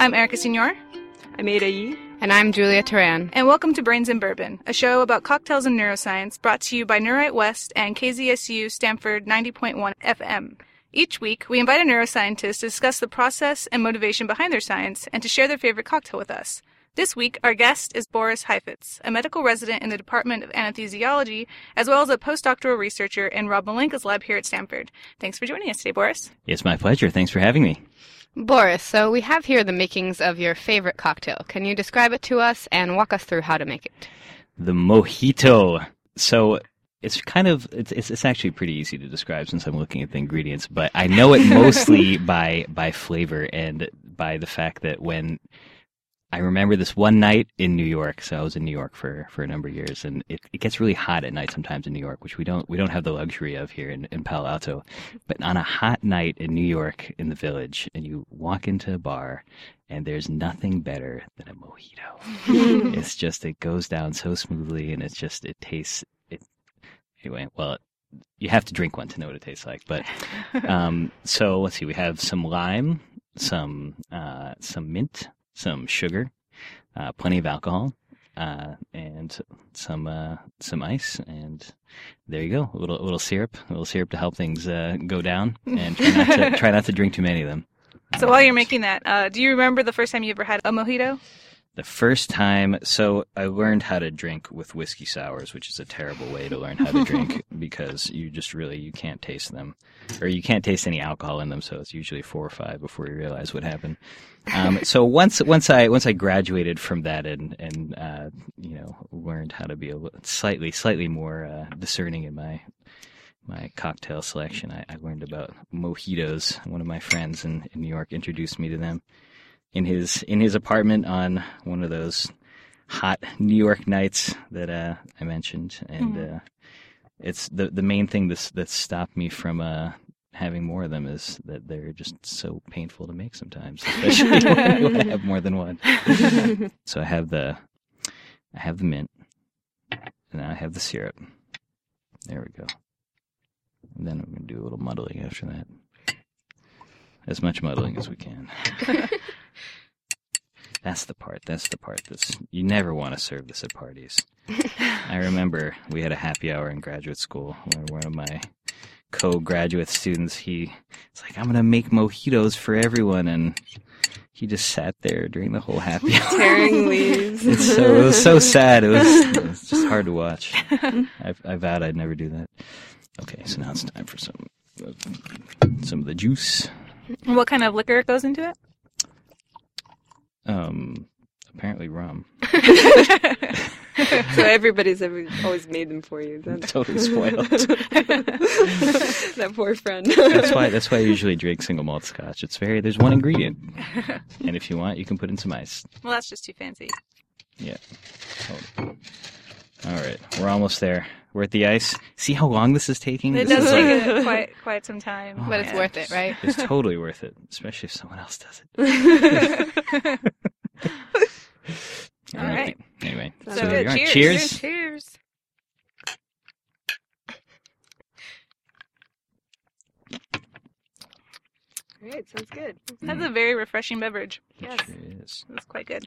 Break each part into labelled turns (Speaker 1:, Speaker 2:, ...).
Speaker 1: Hello, I'm Erica Signor,
Speaker 2: I'm Ada Yee.
Speaker 3: And I'm Julia Turan.
Speaker 1: and welcome to Brains and Bourbon, a show about cocktails and neuroscience brought to you by NeuWrite West and KZSU Stanford 90.1 FM. Each week, we invite a neuroscientist to discuss the process and motivation behind their science and to share their favorite cocktail with us. This week, our guest is Boris Heifets, a medical resident in the Department of Anesthesiology, as well as a postdoctoral researcher in Rob Malenka's lab here at Stanford. Thanks for joining us today, Boris.
Speaker 4: It's my pleasure. Thanks for having me.
Speaker 3: Boris, so we have here the makings of your favorite cocktail. Can you describe it to us and walk us through how to make it?
Speaker 4: The mojito. So it's kind of it's, it's it's actually pretty easy to describe since I'm looking at the ingredients, but I know it mostly by by flavor and by the fact that when I remember this one night in New York. So I was in New York for, for a number of years, and it, it gets really hot at night sometimes in New York, which we don't we don't have the luxury of here in, in Palo Alto. But on a hot night in New York in the village, and you walk into a bar, and there's nothing better than a mojito. it's just it goes down so smoothly, and it's just it tastes it. Anyway, well, you have to drink one to know what it tastes like. But um, so let's see, we have some lime, some uh, some mint some sugar, uh, plenty of alcohol, uh, and some uh, some ice, and there you go. A little a little syrup, a little syrup to help things uh, go down, and try not to try not to drink too many of them.
Speaker 1: So while you're making that, uh, do you remember the first time you ever had a mojito?
Speaker 4: The first time, so I learned how to drink with whiskey sours, which is a terrible way to learn how to drink because you just really you can't taste them, or you can't taste any alcohol in them. So it's usually four or five before you realize what happened. Um, so once once I once I graduated from that and and uh, you know learned how to be a slightly slightly more uh, discerning in my my cocktail selection, I, I learned about mojitos. One of my friends in, in New York introduced me to them in his in his apartment on one of those hot New York nights that uh, I mentioned, and uh, it's the the main thing that's that stopped me from uh, having more of them is that they're just so painful to make sometimes, especially when you have more than one. so I have the I have the mint, and I have the syrup. There we go. And then we're gonna do a little muddling after that. As much muddling as we can. That's the part. That's the part. That's you never want to serve this at parties. I remember we had a happy hour in graduate school where one of my co-graduate students he it's like I'm gonna make mojitos for everyone, and he just sat there during the whole happy hour.
Speaker 2: Tearing leaves.
Speaker 4: It's so it was so sad. It was, it was just hard to watch. I, I vowed I'd never do that. Okay, so now it's time for some some of the juice.
Speaker 1: What kind of liquor goes into it?
Speaker 4: Um, apparently rum.
Speaker 2: so everybody's ever, always made them for you. That's
Speaker 4: Totally spoiled.
Speaker 2: that poor friend.
Speaker 4: That's why that's why I usually drink single malt scotch. It's very there's one ingredient, and if you want, you can put in some ice.
Speaker 1: Well, that's just too fancy.
Speaker 4: Yeah. Totally. All right, we're almost there. We're at the ice. See how long this is taking?
Speaker 1: It
Speaker 4: This
Speaker 1: does take
Speaker 4: like-
Speaker 1: quite quite some time,
Speaker 4: Oh,
Speaker 3: But it's
Speaker 1: Yeah.
Speaker 3: worth it, right?
Speaker 4: it's totally worth it, especially if someone else does it.
Speaker 1: All right.
Speaker 4: Anyway,
Speaker 2: So
Speaker 4: so there you.
Speaker 1: Cheers.
Speaker 4: Cheers.
Speaker 3: Cheers.
Speaker 2: Great, sounds good.
Speaker 1: That's a mm. very refreshing beverage.
Speaker 2: Yes.
Speaker 4: sure.
Speaker 1: That's quite good.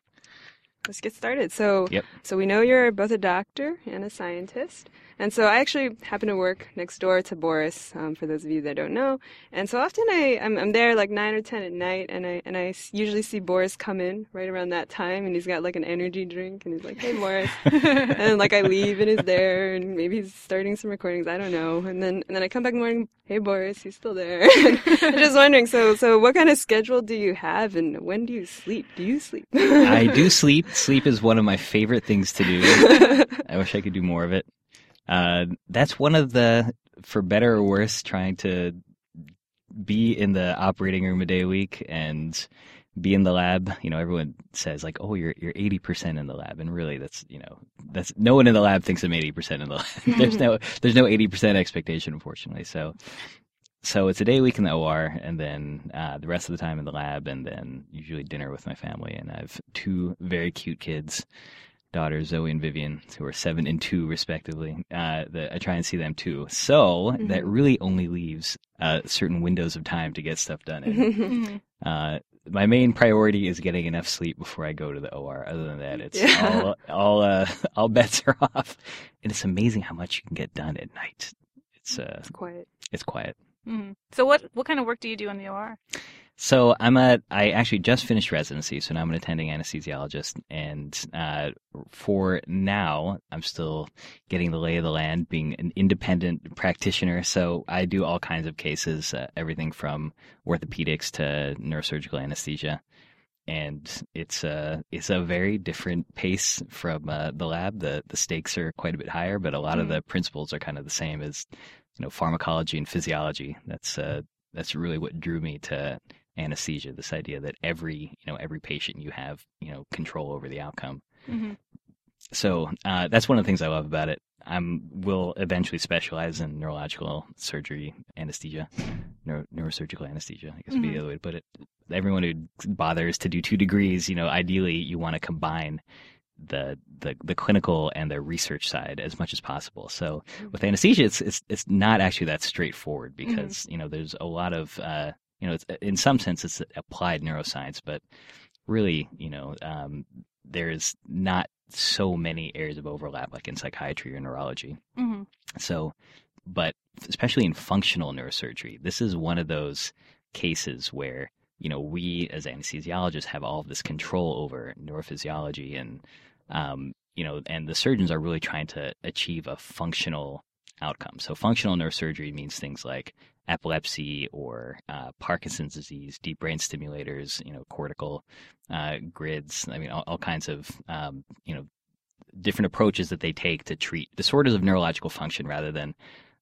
Speaker 2: Let's get started. So,
Speaker 4: Yep.
Speaker 2: so we know you're both a doctor and a scientist, and so I actually happen to work next door to Boris. Um, for those of you that don't know, and so often I I'm, I'm there like nine or ten at night, and I and I usually see Boris come in right around that time, and he's got like an energy drink, and he's like, "Hey, Boris," and then like I leave and he's there, and maybe he's starting some recordings. I don't know, and then and then I come back in the morning. Hey, Boris, he's still there. I'm just wondering. So so what kind of schedule do you have, and when do you sleep? Do you sleep?
Speaker 4: I do sleep. Sleep is one of my favorite things to do. I wish I could do more of it. Uh, that's one of the, for better or worse, trying to be in the operating room a day a week and be in the lab. You know, everyone says like, "Oh, you're you're eighty percent in the lab," and really, that's you know, that's no one in the lab thinks I'm eighty percent in the lab. there's no there's no eighty percent expectation, unfortunately. So. So it's a day a week in the OR, and then uh, the rest of the time in the lab, and then usually dinner with my family. And I have two very cute kids, daughters Zoe and Vivian, who are seven and two respectively. Uh, that I try and see them too. So that really only leaves uh, certain windows of time to get stuff done. In.
Speaker 1: Mhm.
Speaker 4: Uh, my main priority is getting enough sleep before I go to the OR. Other than that, it's
Speaker 2: Yeah.
Speaker 4: all all uh, all bets are off, and it's amazing how much you can get done at night. It's uh,
Speaker 2: It's quiet.
Speaker 4: it's quiet.
Speaker 1: hmm So what what kind of work do you do in the OR?
Speaker 4: So I'm a. I actually just finished residency, so now I'm an attending anesthesiologist, and uh, for now, I'm still getting the lay of the land, being an independent practitioner. So I do all kinds of cases, uh, everything from orthopedics to neurosurgical anesthesia, and it's a it's a very different pace from uh, the lab. the The stakes are quite a bit higher, but a lot of
Speaker 1: Mhm.
Speaker 4: the principles are kind of the same as you know pharmacology and physiology. That's uh, that's really what drew me to anesthesia this idea that every you know every patient you have you know control over the outcome.
Speaker 1: Hmm
Speaker 4: so uh, that's one of the things i love about it. I'm will eventually specialize in neurological surgery anesthesia neuro, neurosurgical anesthesia i guess would be
Speaker 1: Mhm.
Speaker 4: the other way to put it. Everyone who bothers to do two degrees you know ideally you want to combine the, the the clinical and the research side as much as possible. So with anesthesia, it's it's it's not actually that straightforward because you know there's a lot of uh, you know it's in some sense it's applied neuroscience, but really you know um, there's not so many areas of overlap like in psychiatry or neurology.
Speaker 1: hmm
Speaker 4: So, but especially in functional neurosurgery, this is one of those cases where, you know, we as anesthesiologists have all of this control over neurophysiology and, um, you know, and the surgeons are really trying to achieve a functional outcome. So, functional neurosurgery means things like epilepsy or uh, Parkinson's disease, deep brain stimulators, you know, cortical uh, grids. I mean, all, all kinds of, um, you know, different approaches that they take to treat disorders of neurological function rather than,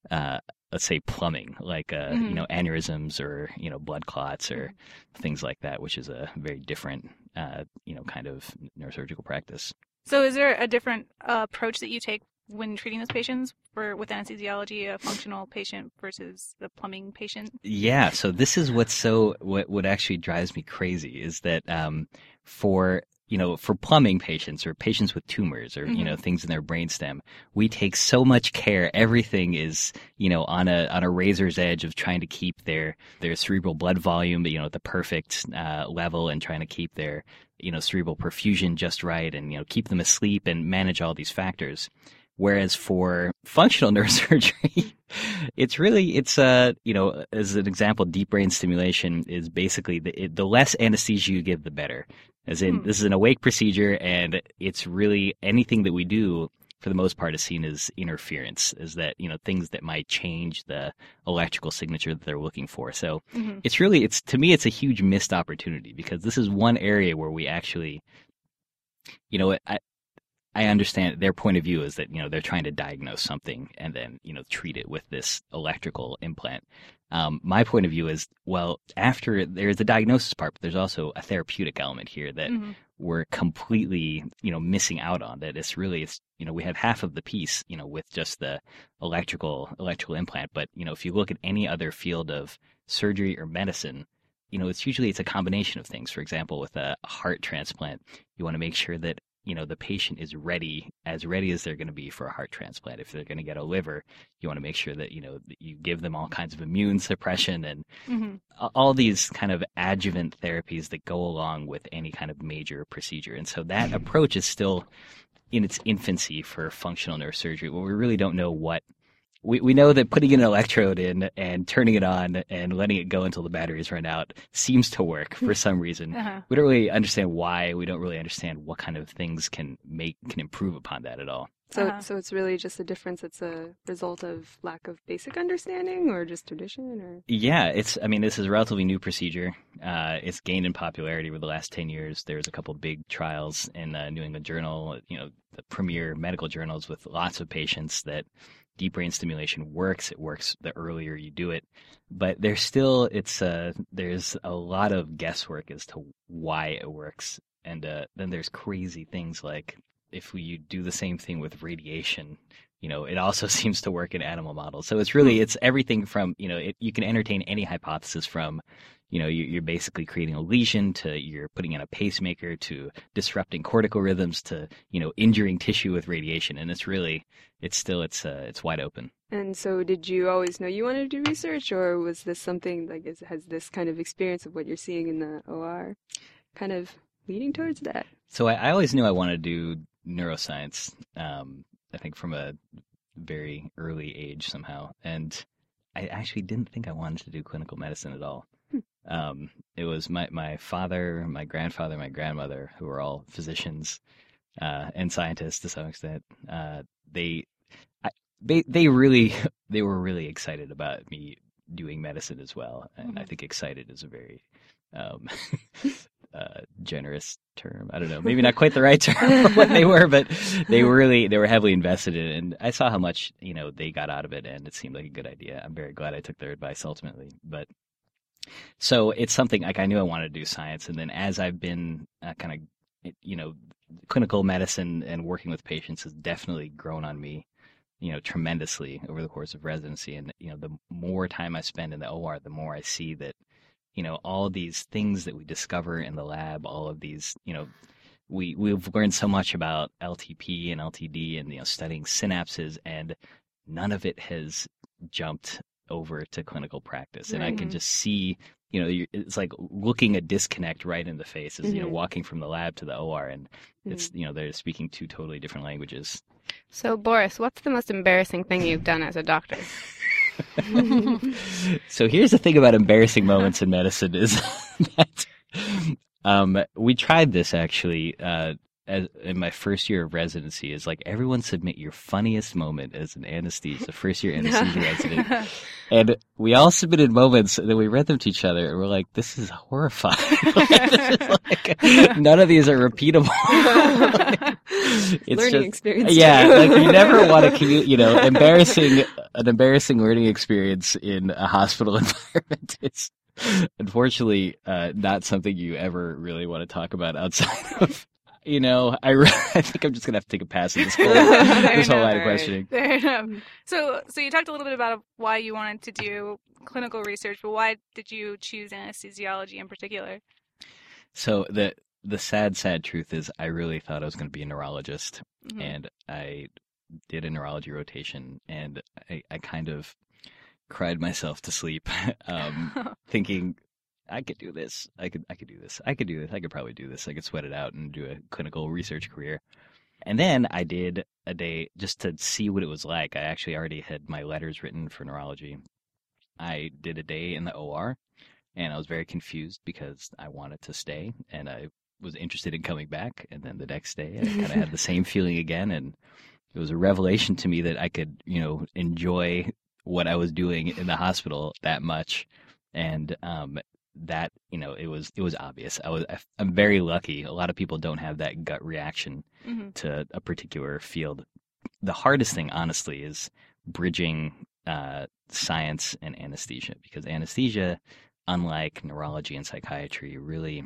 Speaker 4: uh, let's say, plumbing, like uh,
Speaker 1: Mhm.
Speaker 4: you know aneurysms or you know blood clots or things like that, which is a very different, uh, you know, kind of neurosurgical practice.
Speaker 1: So is there a different uh, approach that you take when treating those patients for with anesthesiology, a functional patient versus the plumbing patient?
Speaker 4: Yeah, so this is what's so what what actually drives me crazy is that um, for you know for plumbing patients or patients with tumors or you know things in their brainstem, we take so much care. Everything is you know on a on a razor's edge of trying to keep their their cerebral blood volume you know at the perfect uh, level and trying to keep their you know cerebral perfusion just right and you know keep them asleep and manage all these factors. Whereas for functional neurosurgery, it's really it's a you know as an example, deep brain stimulation is basically the it, the less anesthesia you give, the better. As in,
Speaker 1: Hmm.
Speaker 4: this is an awake procedure, and it's really anything that we do for the most part is seen as interference, is that you know things that might change the electrical signature that they're looking for. So
Speaker 1: hmm
Speaker 4: it's really it's to me it's a huge missed opportunity because this is one area where we actually you know I I understand their point of view is that you know they're trying to diagnose something and then you know treat it with this electrical implant. Um, my point of view is well after there's the diagnosis part, but there's also a therapeutic element here that
Speaker 1: hmm
Speaker 4: we're completely you know missing out on that it's really it's you know we have half of the piece you know with just the electrical electrical implant. But you know if you look at any other field of surgery or medicine you know it's usually it's a combination of things. For example with a heart transplant you want to make sure that you know the patient is ready as ready as they're going to be for a heart transplant if they're going to get a liver you want to make sure that you know that you give them all kinds of immune suppression and
Speaker 1: hmm
Speaker 4: all these kind of adjuvant therapies that go along with any kind of major procedure. And so that approach is still in its infancy for functional neurosurgery, where we really don't know what. We, we know that putting an electrode in and turning it on and letting it go until the batteries run out seems to work for some reason.
Speaker 1: Uh-huh.
Speaker 4: We don't really understand why. We don't really understand what kind of things can make can improve upon that at all.
Speaker 2: So,
Speaker 1: Uh-huh.
Speaker 2: so it's really just a difference. It's a result of lack of basic understanding, or just tradition, or
Speaker 4: Yeah, it's. I mean, this is a relatively new procedure. Uh, it's gained in popularity over the last ten years. There's a couple big trials in the New England Journal, you know, the premier medical journals with lots of patients that deep brain stimulation works. It works the earlier you do it, but there's still it's. Uh, there's a lot of guesswork as to why it works, and uh, then there's crazy things like if we do the same thing with radiation, you know, it also seems to work in animal models. So it's really it's everything from you know it, you can entertain any hypothesis from you know you're basically creating a lesion to you're putting in a pacemaker to disrupting cortical rhythms to you know injuring tissue with radiation and it's really it's still it's uh, it's wide open
Speaker 2: And so, did you always know you wanted to do research, or was this something like is, has this kind of experience of what you're seeing in the OR kind of leading towards that?
Speaker 4: so I, I always knew I wanted to do neuroscience um, I think from a very early age somehow and I actually didn't think I wanted to do clinical medicine at all um, it was my, my father, my grandfather, my grandmother, who were all physicians uh, and scientists to some extent. Uh, they, I, they, they really, they were really excited about me doing medicine as well, and I
Speaker 1: Mhm.
Speaker 4: think excited is a very um, uh, generous term. I don't know, maybe not quite the right term for what they were, but they were really they were heavily invested in it, and I saw how much you know they got out of it, and it seemed like a good idea. I'm very glad I took their advice ultimately, but so it's something like I knew I wanted to do science, and then as I've been uh, kind of, you know, clinical medicine and working with patients has definitely grown on me, you know, tremendously over the course of residency. And you know, the more time I spend in the OR, the more I see that, you know, all these things that we discover in the lab, all of these, you know. We we've learned so much about LTP and LTD and you know studying synapses and none of it has jumped over to clinical practice and i can just see you know it's like looking a disconnect right in the face as you know
Speaker 2: Mhm.
Speaker 4: walking from the lab to the or and it's you know they're speaking two totally different languages
Speaker 3: So, Boris, what's the most embarrassing thing you've done as a doctor?
Speaker 4: so here's the thing about embarrassing moments in medicine is that um, we tried this actually uh, as, in my first year of residency. Is like everyone submit your funniest moment as an anesthesia, first year anesthesia resident, and we all submitted moments, and then we read them to each other, and we're like, "This is horrifying. This is like- none of these are repeatable." It's
Speaker 2: Learning
Speaker 4: just-
Speaker 2: experience.
Speaker 4: yeah,
Speaker 2: too.
Speaker 4: like you never want to commute. You know, embarrassing an embarrassing learning experience in a hospital environment is unfortunately uh, not something you ever really want to talk about outside of. You know, I, re- I think I'm just gonna have to take a pass at this whole, this whole line of questioning.
Speaker 1: So, so you talked a little bit about why you wanted to do clinical research, but why did you choose anesthesiology in particular?
Speaker 4: So the the sad, sad truth is, I really thought I was going to be a neurologist,
Speaker 1: Mhm.
Speaker 4: and I did a neurology rotation, and I, I kind of cried myself to sleep, um, thinking I could do this. I could I could do this. I could do this. I could probably do this. I could sweat it out and do a clinical research career. And then I did a day just to see what it was like. I actually already had my letters written for neurology. I did a day in the OR and I was very confused because I wanted to stay and I was interested in coming back. And then the next day I kind of had the same feeling again. And it was a revelation to me that I could, you know, enjoy what I was doing in the hospital that much. And, um, that you know it was it was obvious. I was i'm very lucky. A lot of people don't have that gut reaction
Speaker 1: Mhm.
Speaker 4: to a particular field. The hardest thing honestly is bridging uh, science and anesthesia because anesthesia unlike neurology and psychiatry really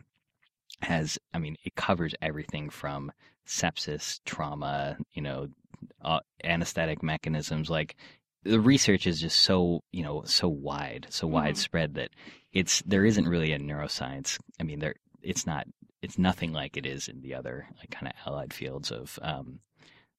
Speaker 4: has i mean it covers everything from sepsis trauma you know uh, anesthetic mechanisms like the research is just so you know so wide so
Speaker 1: Mhm.
Speaker 4: widespread that it's there isn't really a neuroscience i mean there it's not it's nothing like it is in the other like kind of allied fields of um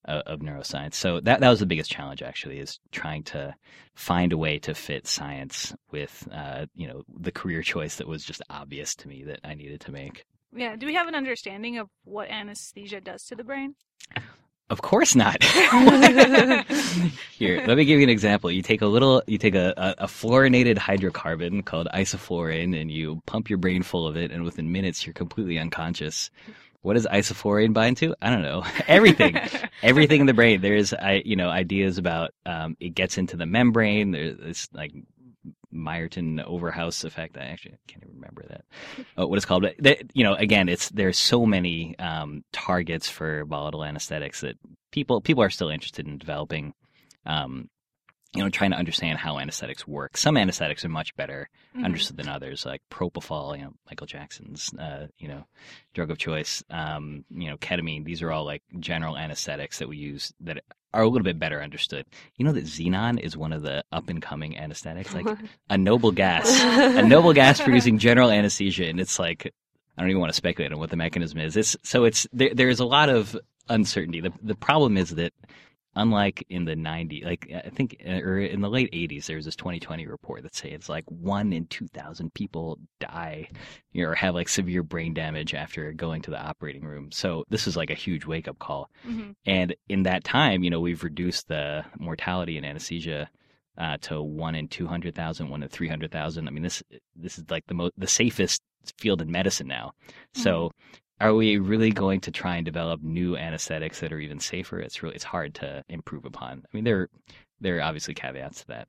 Speaker 4: of neuroscience so that that was the biggest challenge actually is trying to find a way to fit science with uh you know the career choice that was just obvious to me that i needed to make
Speaker 1: Yeah. Do we have an understanding of what anesthesia does to the brain?
Speaker 4: Of course not. Here, let me give you an example. You take a little, you take a, a, a fluorinated hydrocarbon called isoflurane, and you pump your brain full of it, and within minutes you're completely unconscious. What does isoflurane bind to? I don't know. Everything, everything in the brain. There's, I, you know, ideas about um, it gets into the membrane. There's this like Meyerton Overhouse effect. I actually can't even remember that. Uh, what it's called. But you know, again, it's there's so many um, targets for volatile anesthetics that people people are still interested in developing. Um, you know, trying to understand how anesthetics work. Some anesthetics are much better
Speaker 1: Mhm.
Speaker 4: understood than others, like propofol, you know, Michael Jackson's, uh, you know, drug of choice, um, you know, ketamine. These are all like general anesthetics that we use that are a little bit better understood. You know that xenon is one of the up and coming anesthetics, like a noble gas, a noble gas producing general anesthesia, and it's like I don't even want to speculate on what the mechanism is. It's so it's there, there's a lot of uncertainty. The the problem is that unlike in the 90s, like I think or in the late 80s, there was this 2020 report that said it's like one in 2,000 people die you know, or have like severe brain damage after going to the operating room. So this is like a huge wake up call.
Speaker 1: Mhm.
Speaker 4: And in that time, you know, we've reduced the mortality in anesthesia uh, to one in 200,000, one in 300,000. I mean, this this is like the most the safest field in medicine now. So, are we really going to try and develop new anesthetics that are even safer? It's really it's hard to improve upon. I mean, there there are obviously caveats to that.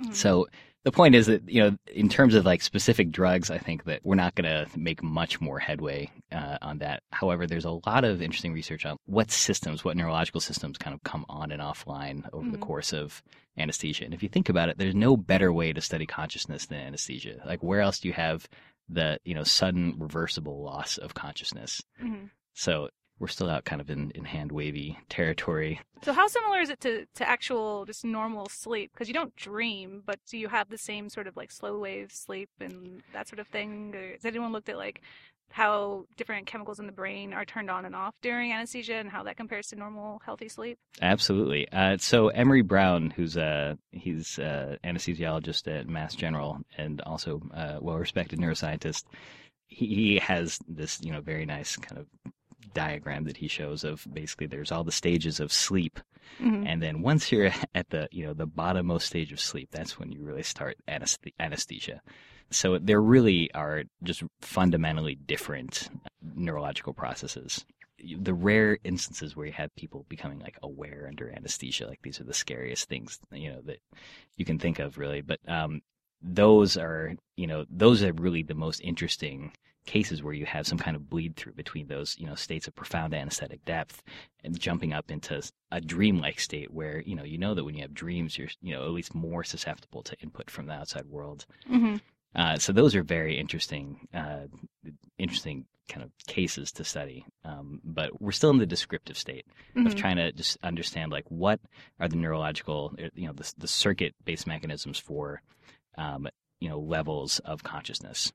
Speaker 1: Mhm.
Speaker 4: So the point is that you know, in terms of like specific drugs, I think that we're not going to make much more headway uh, on that. However, there's a lot of interesting research on what systems, what neurological systems, kind of come on and offline over the
Speaker 1: Mhm.
Speaker 4: course of anesthesia. And if you think about it, there's no better way to study consciousness than anesthesia. Like, where else do you have the you know sudden reversible loss of consciousness?
Speaker 1: Mhm.
Speaker 4: So we're still out kind of in, in hand wavy territory.
Speaker 1: So how similar is it to, to actual just normal sleep? Because you don't dream, but do you have the same sort of like slow wave sleep and that sort of thing? Or has anyone looked at like how different chemicals in the brain are turned on and off during anesthesia and how that compares to normal healthy sleep?
Speaker 4: Absolutely. Uh, so Emery Brown, who's a he's a anesthesiologist at Mass General and also a well-respected neuroscientist, he, he has this you know very nice kind of diagram that he shows of basically there's all the stages of sleep
Speaker 1: Mhm.
Speaker 4: and then once you're at the you know the bottommost stage of sleep that's when you really start anesthe- anesthesia so there really are just fundamentally different neurological processes. The rare instances where you have people becoming like aware under anesthesia like these are the scariest things you know that you can think of really. But um those are you know those are really the most interesting cases where you have some kind of bleed through between those you know states of profound anesthetic depth and jumping up into a dreamlike state where you know you know that when you have dreams you're you know at least more susceptible to input from the outside world.
Speaker 1: Mhm.
Speaker 4: Uh, so those are very interesting uh, interesting kind of cases to study um, but we're still in the descriptive state of
Speaker 1: Mhm.
Speaker 4: trying to just understand like what are the neurological uh, you know the, the circuit based mechanisms for um, you know levels of consciousness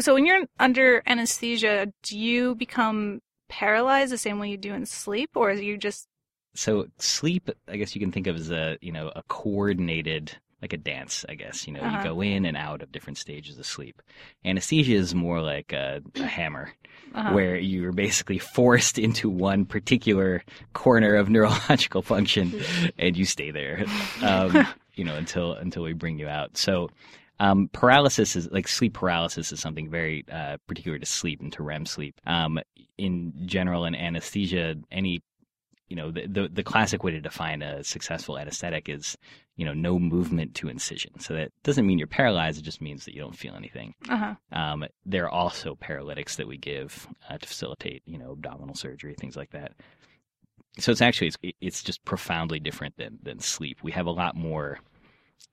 Speaker 1: So when you're under anesthesia, do you become paralyzed the same way you do in sleep, or is you just
Speaker 4: so sleep i guess you can think of as a you know a coordinated like a dance i guess you know
Speaker 1: Uh-huh.
Speaker 4: you go in and out of different stages of sleep anesthesia is more like a, a hammer
Speaker 1: uh,
Speaker 4: where you're basically forced into one particular corner of neurological function and you stay there um, you know until until we bring you out so um, paralysis is like sleep paralysis is something very uh, particular to sleep and to REM sleep. Um, in general, in anesthesia, any you know the, the the classic way to define a successful anesthetic is you know no movement to incision. So that doesn't mean you're paralyzed; it just means that you don't feel anything.
Speaker 1: uh-huh.
Speaker 4: Um, there are also paralytics that we give uh, to facilitate, you know, abdominal surgery, things like that. So it's actually it's, it's just profoundly different than than sleep. We have a lot more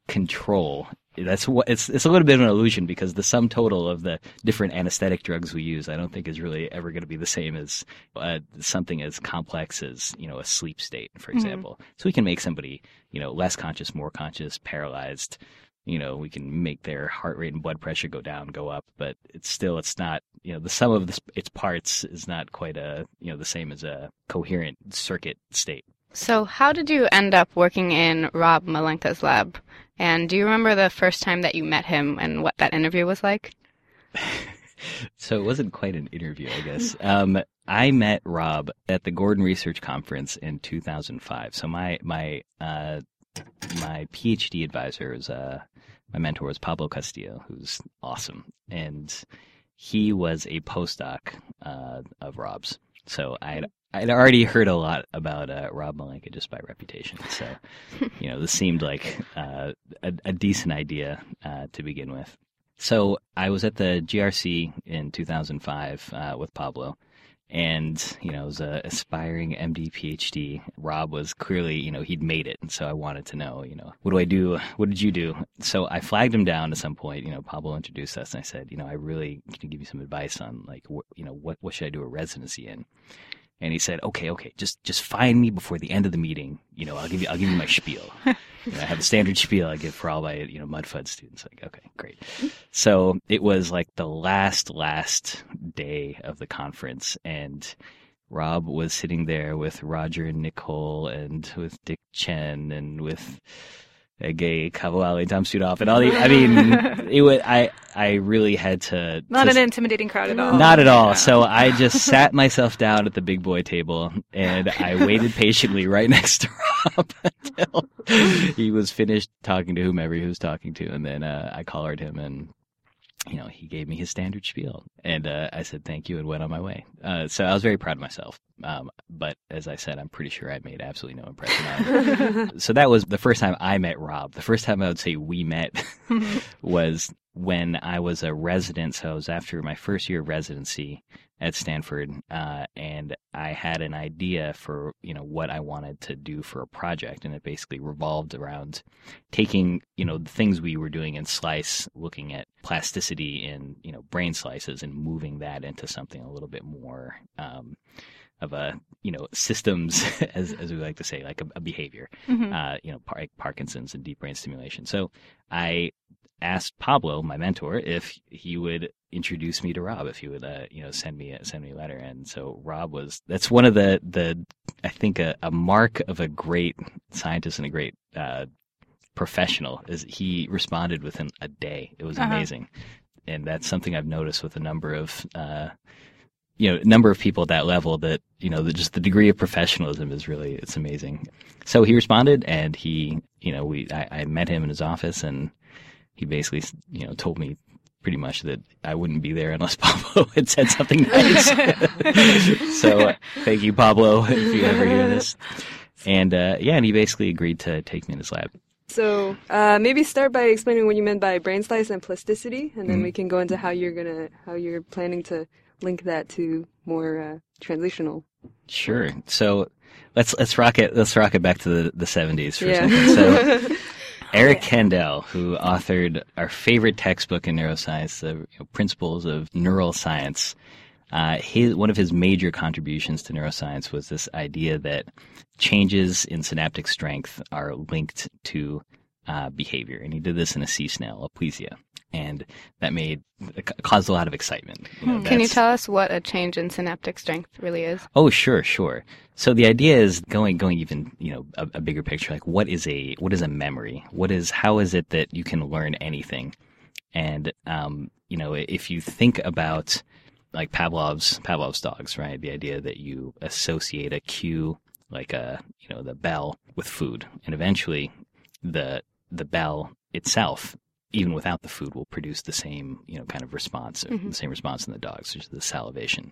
Speaker 4: control. That's what it's it's a little bit of an illusion because the sum total of the different anesthetic drugs we use, I don't think is really ever going to be the same as uh, something as complex as you know a sleep state, for
Speaker 1: Mhm.
Speaker 4: example. So we can make somebody you know less conscious, more conscious, paralyzed, you know we can make their heart rate and blood pressure go down go up but it's still it's not you know the sum of the, its parts is not quite a you know the same as a coherent circuit state
Speaker 3: So, how did you end up working in Rob Malenka's lab? And do you remember the first time that you met him and what that interview was like?
Speaker 4: so it wasn't quite an interview i guess um, i met rob at the gordon research conference in 2005 so my my uh, my phd advisor was uh, my mentor was pablo castillo who's awesome and he was a postdoc uh, of rob's so i'd I'd already heard a lot about uh, Rob Malenka just by reputation, so you know this seemed like uh, a, a decent idea uh, to begin with. So I was at the GRC in 2005 uh, with Pablo, and you know, was an aspiring MD PhD. Rob was clearly, you know, he'd made it, and so I wanted to know, you know, what do I do? What did you do? So I flagged him down at some point. You know, Pablo introduced us, and I said, you know, I really can give you some advice on like, wh- you know, what what should I do a residency in? And he said, "Okay, okay, just just find me before the end of the meeting. You know, I'll give you I'll give you my spiel. You know, I have a standard spiel I give for all my you know Mudfud students. Like, okay, great. So it was like the last last day of the conference, and Rob was sitting there with Roger and Nicole, and with Dick Tsien, and with Ege Kavalali, Tom Südhof, and all the. I mean, it was. I I really had to.
Speaker 1: Not
Speaker 4: to
Speaker 1: an intimidating crowd at all.
Speaker 4: not at all. So I just sat myself down at the big boy table and I waited patiently right next to Rob until he was finished talking to whomever he was talking to. And then uh, I collared him and, you know, he gave me his standard spiel. And uh, I said thank you and went on my way. Uh, so I was very proud of myself. Um, but as I said, I'm pretty sure I made absolutely no impression on him. so that was the first time I met Rob. The first time I would say we met was when I was a resident. So I was after my first year of residency at Stanford, uh, and I had an idea for you know what I wanted to do for a project, and it basically revolved around taking you know the things we were doing in Slice, looking at plasticity in you know brain slices, and moving that into something a little bit more. Um, of a you know systems as as we like to say like a, a behavior
Speaker 1: Mhm.
Speaker 4: uh, you know par- Parkinson's and deep brain stimulation so I asked Pablo my mentor if he would introduce me to Rob if he would uh, you know send me a, send me a letter and so Rob was that's one of the the I think a, a mark of a great scientist and a great uh, professional is he responded within a day it was
Speaker 1: Uh-huh.
Speaker 4: amazing and that's something I've noticed with a number of uh, you know, number of people at that level that, you know, the, just the degree of professionalism is really, it's amazing. So he responded and he, you know, we, I, I met him in his office and he basically, you know, told me pretty much that I wouldn't be there unless Pablo had said something nice. so uh, thank you, Pablo, if you ever hear this. And, uh, yeah, and he basically agreed to take me in his lab.
Speaker 2: So uh, maybe start by explaining what you meant by brain slice and plasticity, and then
Speaker 4: Mhm.
Speaker 2: we can go into how you're gonna how you're planning to link that to more uh, translational.
Speaker 4: Sure. So let's, let's rock it, let's rock it back to the, the seventies for a second. So, Eric Kandel, who authored our favorite textbook in neuroscience, the you know, Principles of Neural Science, uh, his, one of his major contributions to neuroscience was this idea that changes in synaptic strength are linked to uh, behavior. And he did this in a sea snail, Aplysia. And that made caused a lot of excitement. You know,
Speaker 3: Hmm. Can you tell us what a change in synaptic strength really is?
Speaker 4: Oh, sure, sure. So the idea is going going even you know a, a bigger picture. Like what is a what is a memory? What is how is it that you can learn anything? And um, you know if you think about like Pavlov's Pavlov's dogs, right? The idea that you associate a cue like a you know the bell with food, and eventually the the bell itself even without the food will produce the same you know kind of response
Speaker 3: Mhm.
Speaker 4: the same response in the dogs which is the salivation.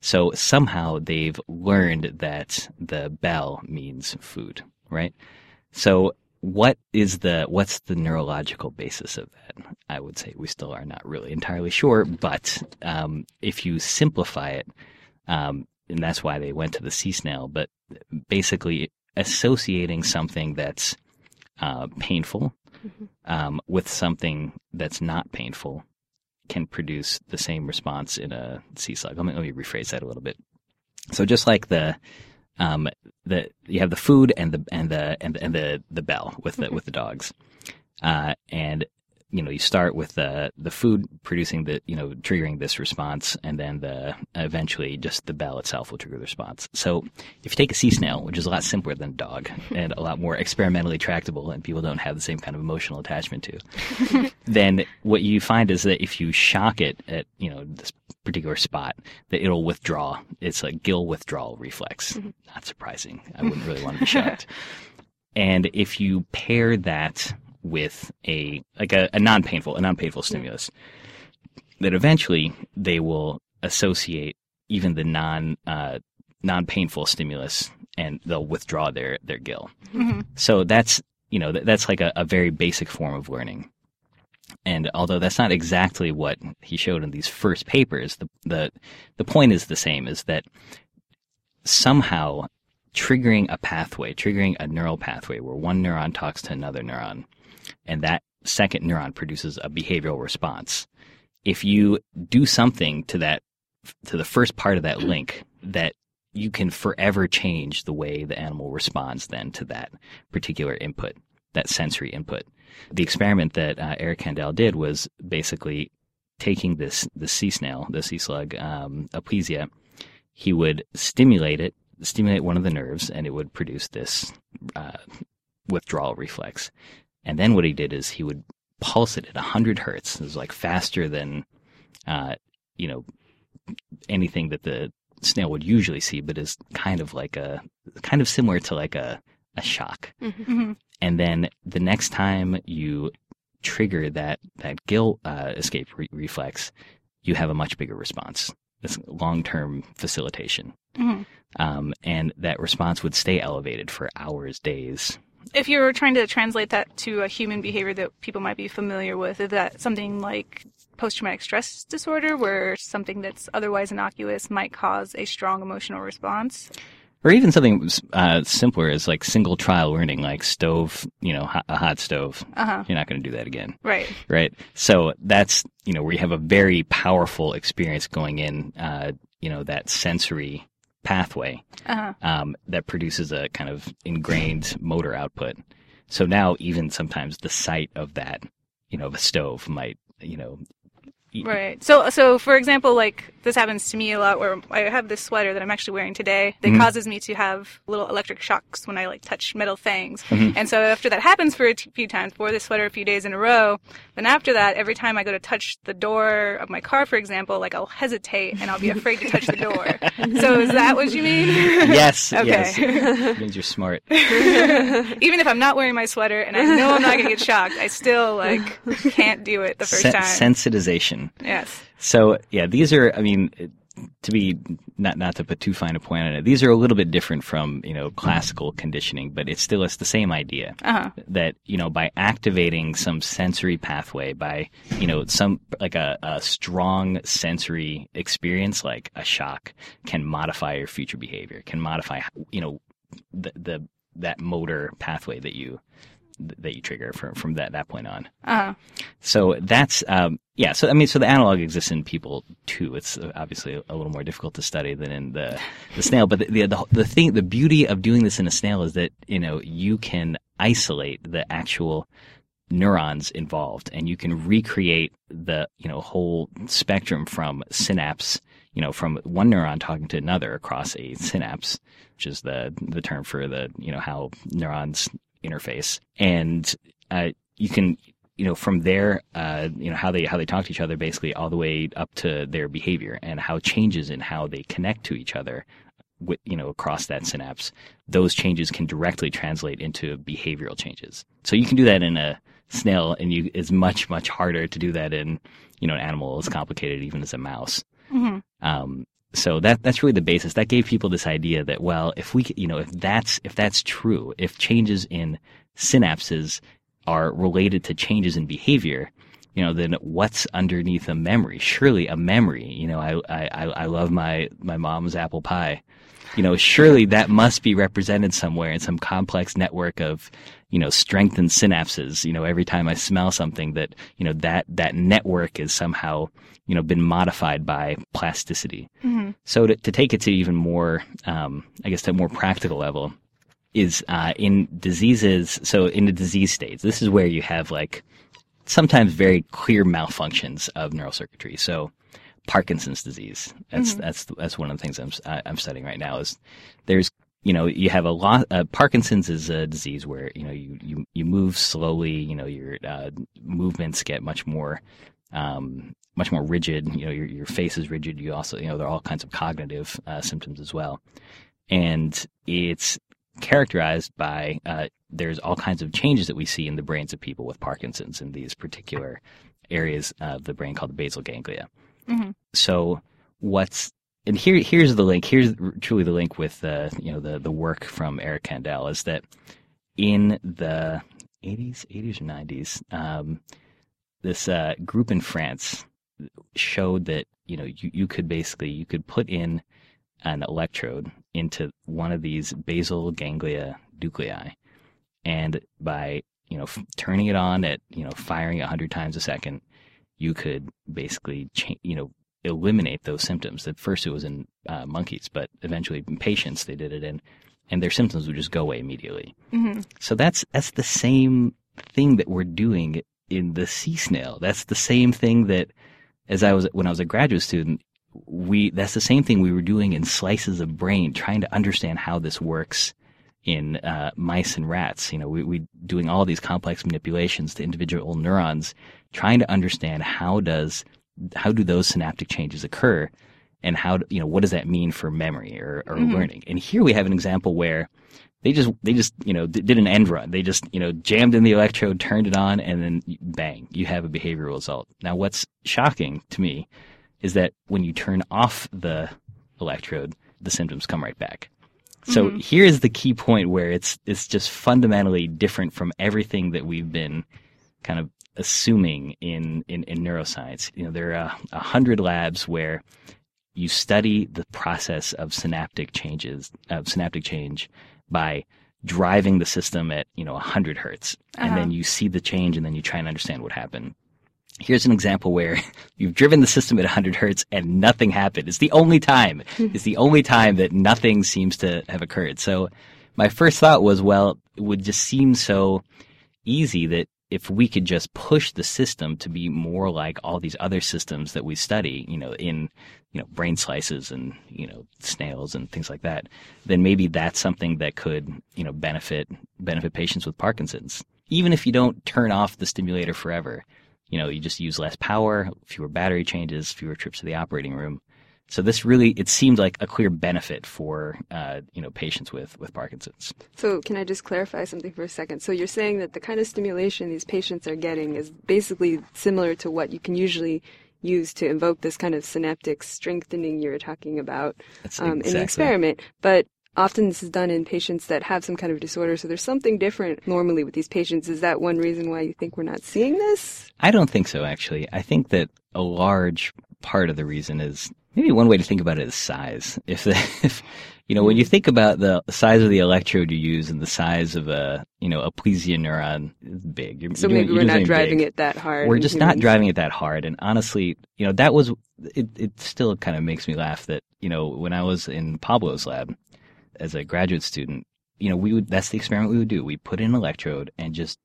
Speaker 4: So somehow they've learned that the bell means food right? So what is the what's the neurological basis of that? I would say we still are not really entirely sure but um, if you simplify it um, and that's why they went to the sea snail but basically associating something that's uh, painful
Speaker 3: Mhm.
Speaker 4: um, with something that's not painful can produce the same response in a sea slug. Let me, let me rephrase that a little bit. So just like the um, the you have the food and the and the and the, and the the bell with the
Speaker 3: Mhm.
Speaker 4: with the dogs, uh, and you know you start with the the food producing the you know triggering this response, and then the eventually just the bell itself will trigger the response. So if you take a sea snail, which is a lot simpler than a dog and a lot more experimentally tractable, and people don't have the same kind of emotional attachment to, then what you find is that if you shock it at you know this particular spot, that it'll withdraw. It's a gill withdrawal reflex.
Speaker 3: Mhm.
Speaker 4: Not surprising. I wouldn't really want to be shocked. and if you pair that with a like a, a non-painful a non-painful stimulus, that eventually they will associate even the non uh, non-painful stimulus and they'll withdraw their their gill.
Speaker 1: Mhm.
Speaker 4: So that's you know th- that's like a, a very basic form of learning. And although that's not exactly what he showed in these first papers, the the the point is the same: is that somehow triggering a pathway, triggering a neural pathway where one neuron talks to another neuron, and that second neuron produces a behavioral response. If you do something to that, to the first part of that link, that you can forever change the way the animal responds then to that particular input, that sensory input. The experiment that uh, Eric Kandel did was basically taking this the sea snail, the sea slug, um, Aplysia. He would stimulate it, stimulate one of the nerves, and it would produce this uh, withdrawal reflex. And then what he did is he would pulse it at 100 hertz. It was like faster than, uh, you know, anything that the snail would usually see, but is kind of like a, kind of similar to like a, a shock.
Speaker 1: Mhm.
Speaker 4: And then the next time you trigger that, that gill uh, escape re- reflex, you have a much bigger response. This long term facilitation.
Speaker 1: Mhm.
Speaker 4: Um, and that response would stay elevated for hours, days,
Speaker 1: If you're trying to translate that to a human behavior that people might be familiar with, is that something like post traumatic stress disorder, where something that's otherwise innocuous might cause a strong emotional response?
Speaker 4: or even something uh, simpler as like single trial learning, like stove, you know, ho- a hot stove.
Speaker 1: Uh huh.
Speaker 4: You're not going to do that again,
Speaker 1: Right.
Speaker 4: right? So that's you know where you have a very powerful experience going in, uh, you know, that sensory pathway
Speaker 1: Uh huh.
Speaker 4: um, that produces a kind of ingrained motor output. So now even sometimes the sight of that, you know, of a stove might, you know,
Speaker 1: Right. So, so for example, like this happens to me a lot, where I have this sweater that I'm actually wearing today that
Speaker 4: Mhm.
Speaker 1: causes me to have little electric shocks when I like touch metal things.
Speaker 4: Mhm.
Speaker 1: And so after that happens for a t- few times, wore this sweater a few days in a row, then after that, every time I go to touch the door of my car, for example, like I'll hesitate and I'll be afraid to touch the door. so is that what you mean?
Speaker 4: yes,
Speaker 1: Okay.
Speaker 4: yes, it means you're smart.
Speaker 1: Even if I'm not wearing my sweater and I know I'm not going to get shocked, I still like can't do it the first
Speaker 4: Sen-
Speaker 1: time.
Speaker 4: Sensitization.
Speaker 1: Yes.
Speaker 4: So yeah, these are. I mean, to be not not to put too fine a point on it, these are a little bit different from you know classical conditioning, but it's still it's the same idea
Speaker 1: Uh huh.
Speaker 4: that you know by activating some sensory pathway, by you know some like a, a strong sensory experience like a shock can modify your future behavior, can modify you know the the that motor pathway that you that you trigger from from that that point on.
Speaker 1: Uh huh.
Speaker 4: So that's um, yeah. So I mean, so the analog exists in people too. It's obviously a little more difficult to study than in the the snail. But the, the the the thing, the beauty of doing this in a snail is that you know you can isolate the actual neurons involved, and you can recreate the you know whole spectrum from synapse. You know, from one neuron talking to another across a synapse, which is the the term for the you know how neurons interface, and uh, you can you know from there uh, you know how they how they talk to each other basically all the way up to their behavior and how changes in how they connect to each other with you know across that synapse. Those changes can directly translate into behavioral changes. So you can do that in a snail and you it's much much harder to do that in you know an animal as complicated even as a mouse.
Speaker 1: Hmm
Speaker 4: um, so that that's really the basis. That gave people this idea that well, if we you know if that's if that's true, if changes in synapses are related to changes in behavior, you know, then what's underneath a memory? Surely a memory. You know, I I I love my my mom's apple pie. You know, surely that must be represented somewhere in some complex network of you know strengthened synapses. You know, every time I smell something, that you know that that network is somehow you know been modified by plasticity.
Speaker 1: hmm
Speaker 4: So to, to take it to even more, um, I guess, to a more practical level, is uh, in diseases. So in the disease states, this is where you have like sometimes very clear malfunctions of neural circuitry. So Parkinson's disease. That's that's that's one of the things I'm I'm studying right now. Is there's you know you have a lot. Uh, Parkinson's is a disease where you know you you you move slowly. You know your uh, movements get much more. Um, much more rigid. You know, your your face is rigid. You also, you know, there are all kinds of cognitive uh, symptoms as well, and it's characterized by uh, there's all kinds of changes that we see in the brains of people with Parkinson's in these particular areas of the brain called the basal ganglia.
Speaker 1: Mhm.
Speaker 4: So what's and here here's the link. Here's truly the link with uh, you know the the work from Eric Kandel is that in the 80s, 80s or 90s, um, this uh, group in France showed that you know you, you could basically you could put in an electrode into one of these basal ganglia nuclei, and by you know f- turning it on at you know firing hundred times a second, you could basically cha- you know eliminate those symptoms. At first, it was in uh, monkeys, but eventually in patients they did it in, and their symptoms would just go away immediately.
Speaker 1: hmm
Speaker 4: So that's that's the same thing that we're doing in the sea snail. That's the same thing that as I was when I was a graduate student, we that's the same thing we were doing in slices of brain, trying to understand how this works in uh, mice and rats. You know, we we doing all these complex manipulations to individual neurons, trying to understand how does how do those synaptic changes occur, and how you know what does that mean for memory or, or
Speaker 1: Mhm.
Speaker 4: learning. And here we have an example where they just they just you know did an end run. They just you know jammed in the electrode, turned it on, and then bang, you have a behavioral result. Now, what's shocking to me is that when you turn off the electrode, the symptoms come right back. So
Speaker 1: Mhm.
Speaker 4: here's the key point where it's it's just fundamentally different from everything that we've been kind of assuming in in, in neuroscience. You know, there are a, hundred labs where you study the process of synaptic changes of synaptic change by driving the system at you know 100 hertz. And
Speaker 1: Uh-huh.
Speaker 4: then you see the change and then you try and understand what happened. Here's an example where you've driven the system at 100 hertz and nothing happened. It's the only time. It's the only time that nothing seems to have occurred. So my first thought was well it would just seem so easy that if we could just push the system to be more like all these other systems that we study, you know, in you know brain slices and you know snails and things like that, then maybe that's something that could you know benefit benefit patients with Parkinson's. Even if you don't turn off the stimulator forever, you know, you just use less power, fewer battery changes, fewer trips to the operating room. So this really it seemed like a clear benefit for uh, you know patients with with Parkinson's.
Speaker 2: So, can I just clarify something for a second? So, you're saying that the kind of stimulation these patients are getting is basically similar to what you can usually use to invoke this kind of synaptic strengthening you're talking about um, in the
Speaker 4: exactly-
Speaker 2: experiment. But often this is done in patients that have some kind of disorder. So, there's something different normally with these patients. Is that one reason why you think we're not seeing this?
Speaker 4: I don't think so, actually. I think that a large part of the reason is maybe one way to think about it is size. If, the, if you know, when you hmm. think about the size of the electrode you use and the size of a, you know, Aplysia neuron is big. You're,
Speaker 2: So
Speaker 4: you're doing-
Speaker 2: maybe
Speaker 4: you're
Speaker 2: we're not driving
Speaker 4: big.
Speaker 2: it that hard.
Speaker 4: We're just not driving it that hard. And honestly, you know, that was, it, it still kind of makes me laugh that, you know, when I was in Pablo's lab as a graduate student, you know, we would, that's the experiment we would do. We put in an electrode and just,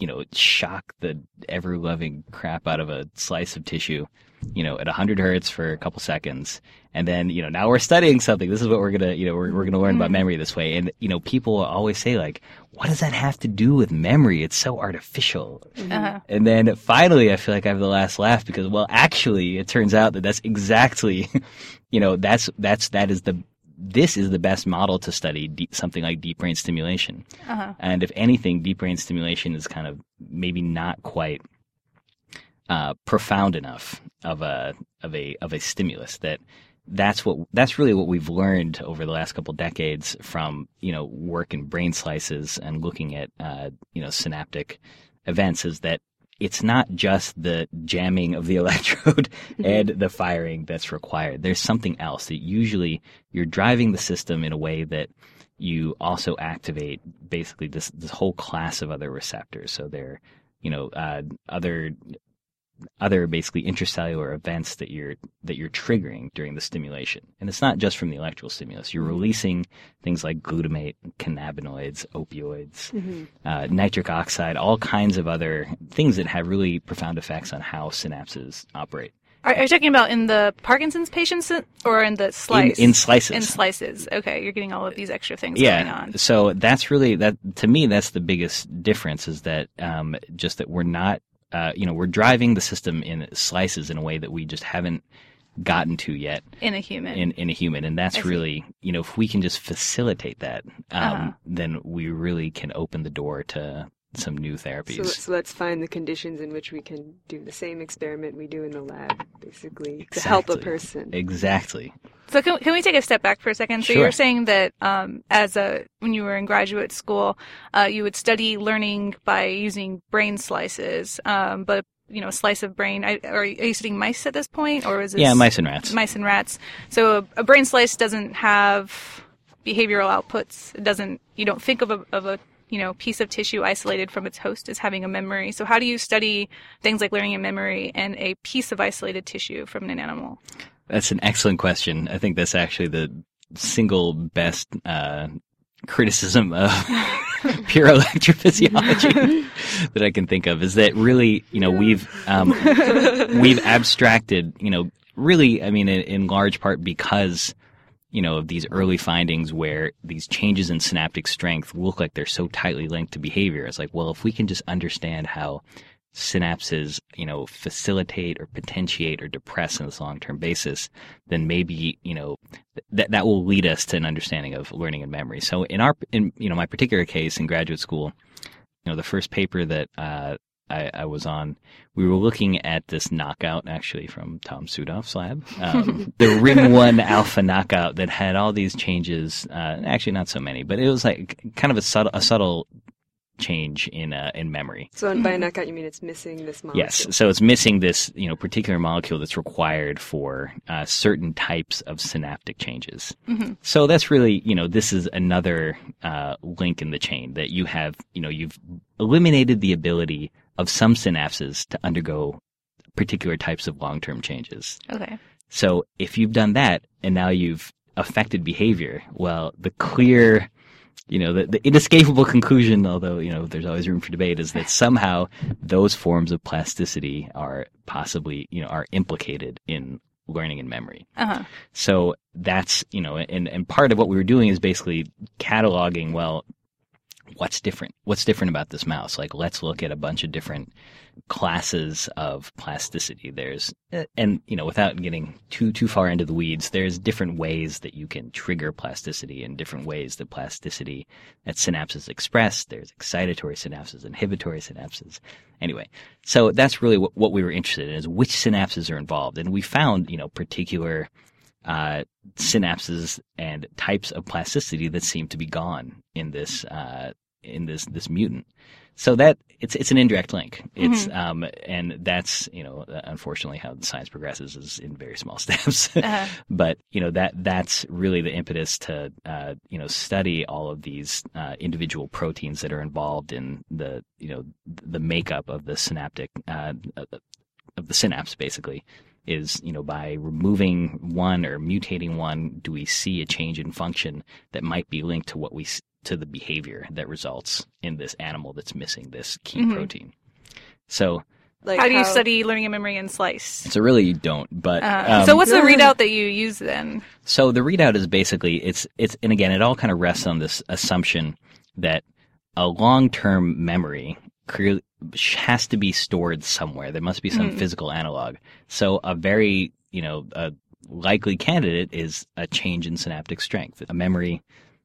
Speaker 4: you know, shock the ever loving crap out of a slice of tissue, you know, at 100 hertz for a couple seconds. And then, you know, now we're studying something. This is what we're going to, you know, we're, we're going to learn about
Speaker 1: Mhm.
Speaker 4: memory this way. And, you know, people always say, like, what does that have to do with memory? It's so artificial.
Speaker 1: Uh-huh.
Speaker 4: And then finally, I feel like I have the last laugh because, well, actually, it turns out that that's exactly, you know, that's that's that is the this is the best model to study deep, something like deep brain stimulation.
Speaker 1: Uh-huh.
Speaker 4: And if anything, deep brain stimulation is kind of maybe not quite uh, profound enough of a of a of a stimulus that that's what that's really what we've learned over the last couple decades from you know work in brain slices and looking at uh, you know synaptic events is that it's not just the jamming of the electrode and the firing that's required. There's something else that usually you're driving the system in a way that you also activate basically this this whole class of other receptors. So they're you know uh, other other basically intracellular events that you're that you're triggering during the stimulation. And it's not just from the electrical stimulus. You're releasing things like glutamate, cannabinoids, opioids,
Speaker 2: Mhm.
Speaker 4: uh, nitric oxide, all kinds of other things that have really profound effects on how synapses operate.
Speaker 1: Are, are you talking about in the Parkinson's patients or in the slice?
Speaker 4: In, in slices.
Speaker 1: In slices. Okay, you're getting all of these extra things
Speaker 4: yeah.
Speaker 1: going on.
Speaker 4: So that's really that to me. That's the biggest difference is that um, just that we're not, uh, you know, we're driving the system in slices in a way that we just haven't gotten to yet
Speaker 1: In a human.
Speaker 4: in, in a human, and that's really, you know, if we can just facilitate that, um,
Speaker 1: Uh-huh.
Speaker 4: then we really can open the door to some new therapies.
Speaker 2: so let's find the conditions in which we can do the same experiment we do in the lab, basically, to help a person.
Speaker 4: exactly.
Speaker 1: So can, can we take a step back for a second? So
Speaker 4: Sure.
Speaker 1: you're saying that um, as a when you were in graduate school, uh, you would study learning by using brain slices, um, but you know a slice of brain. I, are, you- are you studying mice at this point, or is this
Speaker 4: Yeah, mice and rats.
Speaker 1: mice and rats? So a, a brain slice doesn't have behavioral outputs. It doesn't. You don't think of a of a you know piece of tissue isolated from its host is having a memory. So how do you study things like learning and memory and a piece of isolated tissue from an animal?
Speaker 4: That's an excellent question. I think that's actually the single best uh, criticism of pure electrophysiology that I can think of is that really, you know, we've um, we've abstracted, you know, really, I mean, in, in large part because you know of these early findings where these changes in synaptic strength look like they're so tightly linked to behavior. It's like, well, if we can just understand how synapses, you know, facilitate or potentiate or depress on this long-term basis, then maybe, you know, that that will lead us to an understanding of learning and memory. So in our, in you know, my particular case in graduate school, you know, the first paper that uh, I, I was on, we were looking at this knockout actually from Tom Südhof's lab, um, the RIM1α knockout that had all these changes. Uh, actually, not so many, but it was like kind of a subtle, a subtle change in uh, in memory.
Speaker 2: So by a knockout, you mean it's missing this molecule?
Speaker 4: Yes, so it's missing this, you know, particular molecule that's required for uh, certain types of synaptic changes.
Speaker 1: Mhm.
Speaker 4: So that's really, you know, this is another uh, link in the chain that you have, you know, you've eliminated the ability of some synapses to undergo particular types of long-term changes.
Speaker 1: Okay.
Speaker 4: So if you've done that and now you've affected behavior, well, the clear, you know, the, the inescapable conclusion, although, you know, there's always room for debate, is that somehow those forms of plasticity are possibly, you know, are implicated in learning and memory.
Speaker 1: Uh huh.
Speaker 4: So that's, you know, and, and part of what we were doing is basically cataloging, well, what's different? What's different about this mouse? Like, let's look at a bunch of different classes of plasticity. There's, uh, and, you know, without getting too, too far into the weeds, there's different ways that you can trigger plasticity and different ways that plasticity at synapses express. There's excitatory synapses, inhibitory synapses. Anyway, so that's really what, what we were interested in is which synapses are involved. And we found, you know, particular, uh, synapses and types of plasticity that seem to be gone in this uh, in this this mutant. So that it's it's an indirect link. It's um and that's you know unfortunately how the science progresses is in very small steps.
Speaker 1: Uh-huh.
Speaker 4: but you know that that's really the impetus to uh, you know study all of these uh, individual proteins that are involved in the you know the makeup of the synaptic uh, of the synapse basically is you know by removing one or mutating one do we see a change in function that might be linked to what we to the behavior that results in this animal that's missing this key
Speaker 1: Mhm.
Speaker 4: protein so
Speaker 2: Like
Speaker 1: how do you study learning and memory in slice?
Speaker 4: so really you don't but
Speaker 1: Uh,
Speaker 4: um,
Speaker 1: so what's the readout that you use then?
Speaker 4: So the readout is basically it's it's and again it all kind of rests on this assumption that a long-term memory clearly has to be stored somewhere. There must be some
Speaker 1: Mhm.
Speaker 4: physical analog. So a very you know a likely candidate is a change in synaptic strength. A memory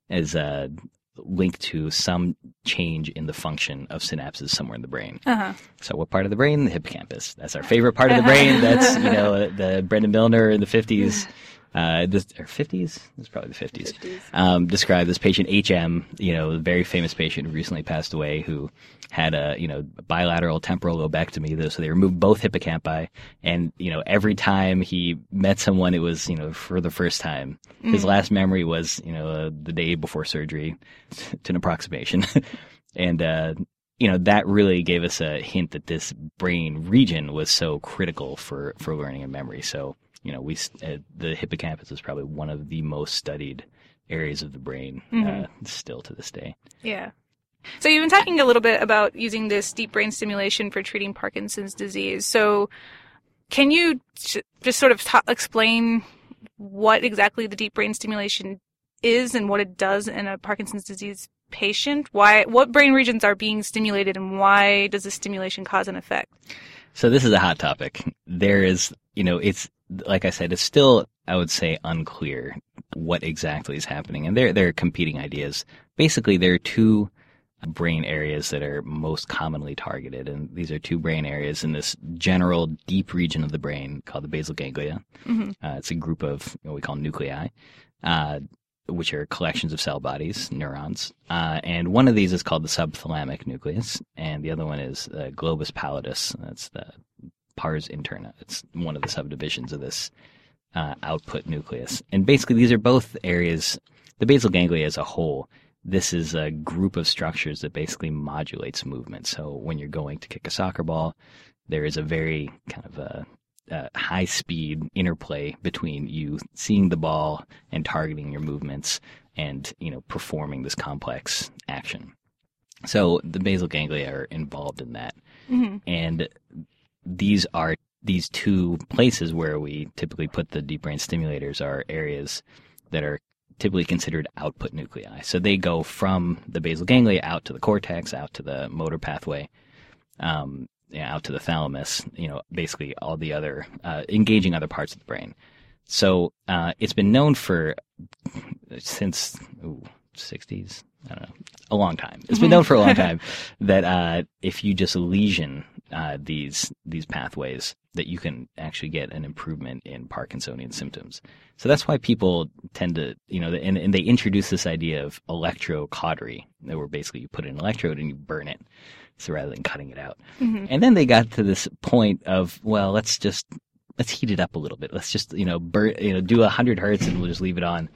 Speaker 4: is a linked to some change in the function of synapses somewhere in the brain.
Speaker 1: Uh huh.
Speaker 4: So what part of the brain? The hippocampus. That's our favorite part of the brain. That's you know the Brenda Milner in the fifties. Uh, this or fifties? It's probably the fifties.
Speaker 2: 50s.
Speaker 4: Um, described this patient HM, you know, a very famous patient who recently passed away, who had a you know bilateral temporal lobectomy. though, So they removed both hippocampi, and you know every time he met someone, it was you know for the first time. His last memory was you know uh, the day before surgery, to an approximation, and uh, you know that really gave us a hint that this brain region was so critical for for learning and memory. So you know we uh, the hippocampus is probably one of the most studied areas of the brain uh,
Speaker 1: Mhm.
Speaker 4: still to this day.
Speaker 1: Yeah. So you've been talking a little bit about using this deep brain stimulation for treating Parkinson's disease. So can you just sort of ta explain what exactly the deep brain stimulation is and what it does in a Parkinson's disease patient? Why what brain regions are being stimulated and why does the stimulation cause an effect?
Speaker 4: So this is a hot topic. There is, you know, it's like I said, it's still, I would say, unclear what exactly is happening, and there there are competing ideas. Basically, there are two brain areas that are most commonly targeted, and these are two brain areas in this general deep region of the brain called the basal ganglia.
Speaker 1: Mhm.
Speaker 4: Uh, it's a group of what we call nuclei. Uh, which are collections of cell bodies, neurons. Uh, and one of these is called the subthalamic nucleus, and the other one is the globus pallidus. That's the pars interna. It's one of the subdivisions of this uh, output nucleus. And basically, these are both areas. The basal ganglia as a whole. This is a group of structures that basically modulates movement. So when you're going to kick a soccer ball, there is a very kind of a uh, high speed interplay between you seeing the ball and targeting your movements and you know performing this complex action. So the basal ganglia are involved in that,
Speaker 1: Mhm.
Speaker 4: and these are these two places where we typically put the deep brain stimulators are areas that are typically considered output nuclei. So they go from the basal ganglia out to the cortex, out to the motor pathway, um, out to the thalamus. You know, basically all the other uh, engaging other parts of the brain. So uh, it's been known for since ooh, 60s. I don't know, a long time. It's been known for a long time that uh, if you just lesion uh, these these pathways, that you can actually get an improvement in Parkinsonian symptoms. So that's why people tend to, you know, and, and they introduce this idea of electrocautery, where basically you put an electrode and you burn it, so rather than cutting it out.
Speaker 1: Mhm.
Speaker 4: And then they got to this point of, well, let's just let's heat it up a little bit. Let's just, you know, burn, you know, do a hundred hertz and we'll just leave it on,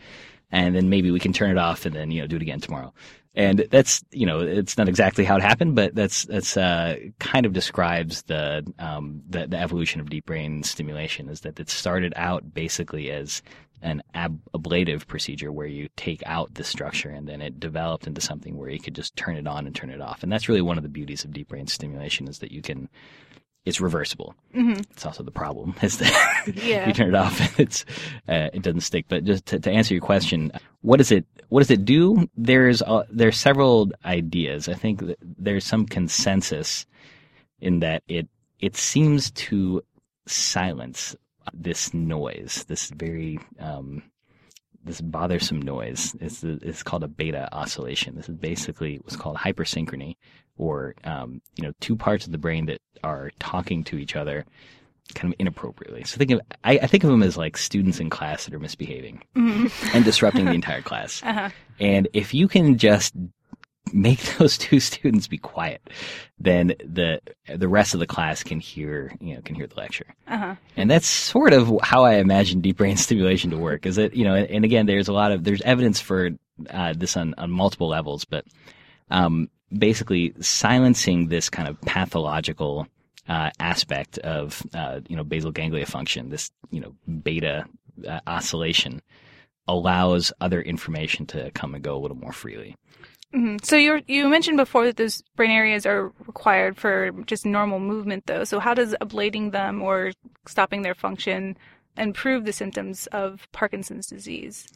Speaker 4: and then maybe we can turn it off and then you know do it again tomorrow. And that's, you know, it's not exactly how it happened, but that's that's uh, kind of describes the, um, the the evolution of deep brain stimulation. Is that it started out basically as an ab- ablative procedure where you take out the structure and then it developed into something where you could just turn it on and turn it off. And that's really one of the beauties of deep brain stimulation is that you can it's reversible.
Speaker 1: Mhm.
Speaker 4: It's also the problem is that
Speaker 1: Yeah.
Speaker 4: you turn it off and it's uh, it doesn't stick. But just to, to answer your question, what does it what does it do? There's uh, there's several ideas. I think there's some consensus in that it it seems to silence this noise, this very um, this bothersome noise. It's it's called a beta oscillation. This is basically what's called hypersynchrony, or um, you know, two parts of the brain that are talking to each other kind of inappropriately. So think of I, I think of them as like students in class that are misbehaving
Speaker 1: Mhm.
Speaker 4: and disrupting the entire class.
Speaker 1: Uh-huh.
Speaker 4: And if you can just make those two students be quiet, then the the rest of the class can hear you know can hear the lecture.
Speaker 1: Uh-huh.
Speaker 4: And that's sort of how I imagine deep brain stimulation to work. Is that you know, and again, there's a lot of there's evidence for uh, this on on multiple levels, but um, basically silencing this kind of pathological uh, aspect of uh, you know basal ganglia function, this you know beta uh, oscillation, allows other information to come and go a little more freely.
Speaker 1: Mhm. So you you mentioned before that those brain areas are required for just normal movement, though. So how does ablating them or stopping their function improve the symptoms of Parkinson's disease?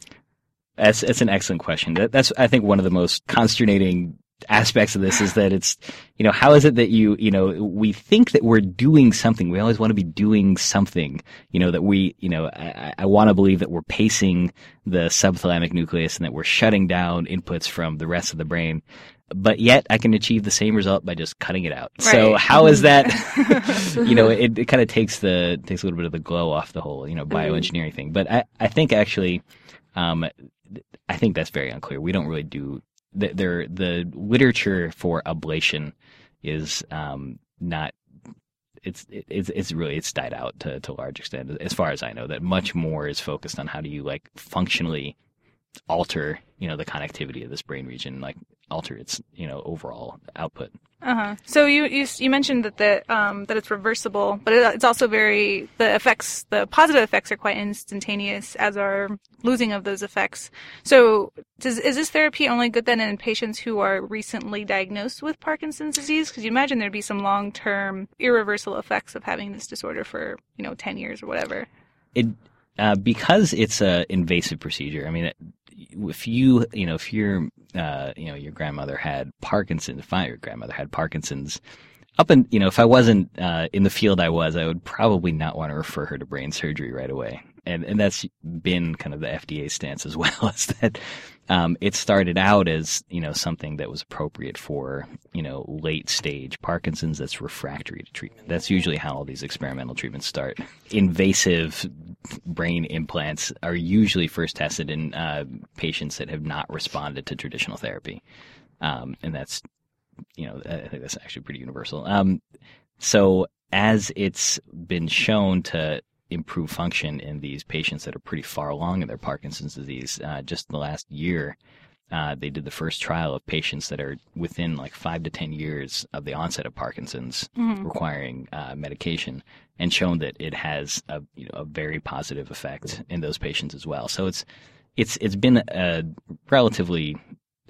Speaker 4: That's that's an excellent question. That, that's I think one of the most consternating aspects of this is that it's you know how is it that you you know we think that we're doing something we always want to be doing something you know that we you know I, I want to believe that we're pacing the subthalamic nucleus and that we're shutting down inputs from the rest of the brain but yet I can achieve the same result by just cutting it out. So how is that? you know, it, it kind of takes the takes a little bit of the glow off the whole you know bioengineering thing. But I I think actually, um, I think that's very unclear. We don't really do the the literature for ablation is um not it's it's it's really it's died out to to a large extent as far as I know that much more is focused on how do you like functionally alter you know the connectivity of this brain region like alter its you know overall output
Speaker 1: Uh-huh. So you, you you mentioned that the um that it's reversible, but it, it's also very the effects the positive effects are quite instantaneous as are losing of those effects. So does is this therapy only good then in patients who are recently diagnosed with Parkinson's disease? Because you imagine there'd be some long term irreversible effects of having this disorder for you know ten years or whatever.
Speaker 4: it uh, because it's a invasive procedure. I mean, it- if you you know if your uh, you know your grandmother had Parkinson's, if my grandmother had Parkinson's, up and you know if I wasn't uh, in the field I was, I would probably not want to refer her to brain surgery right away. And and that's been kind of the FDA stance as well. Is that um, it started out as you know something that was appropriate for you know late stage Parkinson's that's refractory to treatment. That's usually how all these experimental treatments start. Invasive brain implants are usually first tested in uh, patients that have not responded to traditional therapy, um, and that's you know I think that's actually pretty universal. Um, so as it's been shown to improve function in these patients that are pretty far along in their Parkinson's disease, uh, just in the last year, uh, they did the first trial of patients that are within like five to ten years of the onset of Parkinson's,
Speaker 1: Mhm.
Speaker 4: requiring uh, medication, and shown that it has a you know a very positive effect in those patients as well. So it's it's it's been a relatively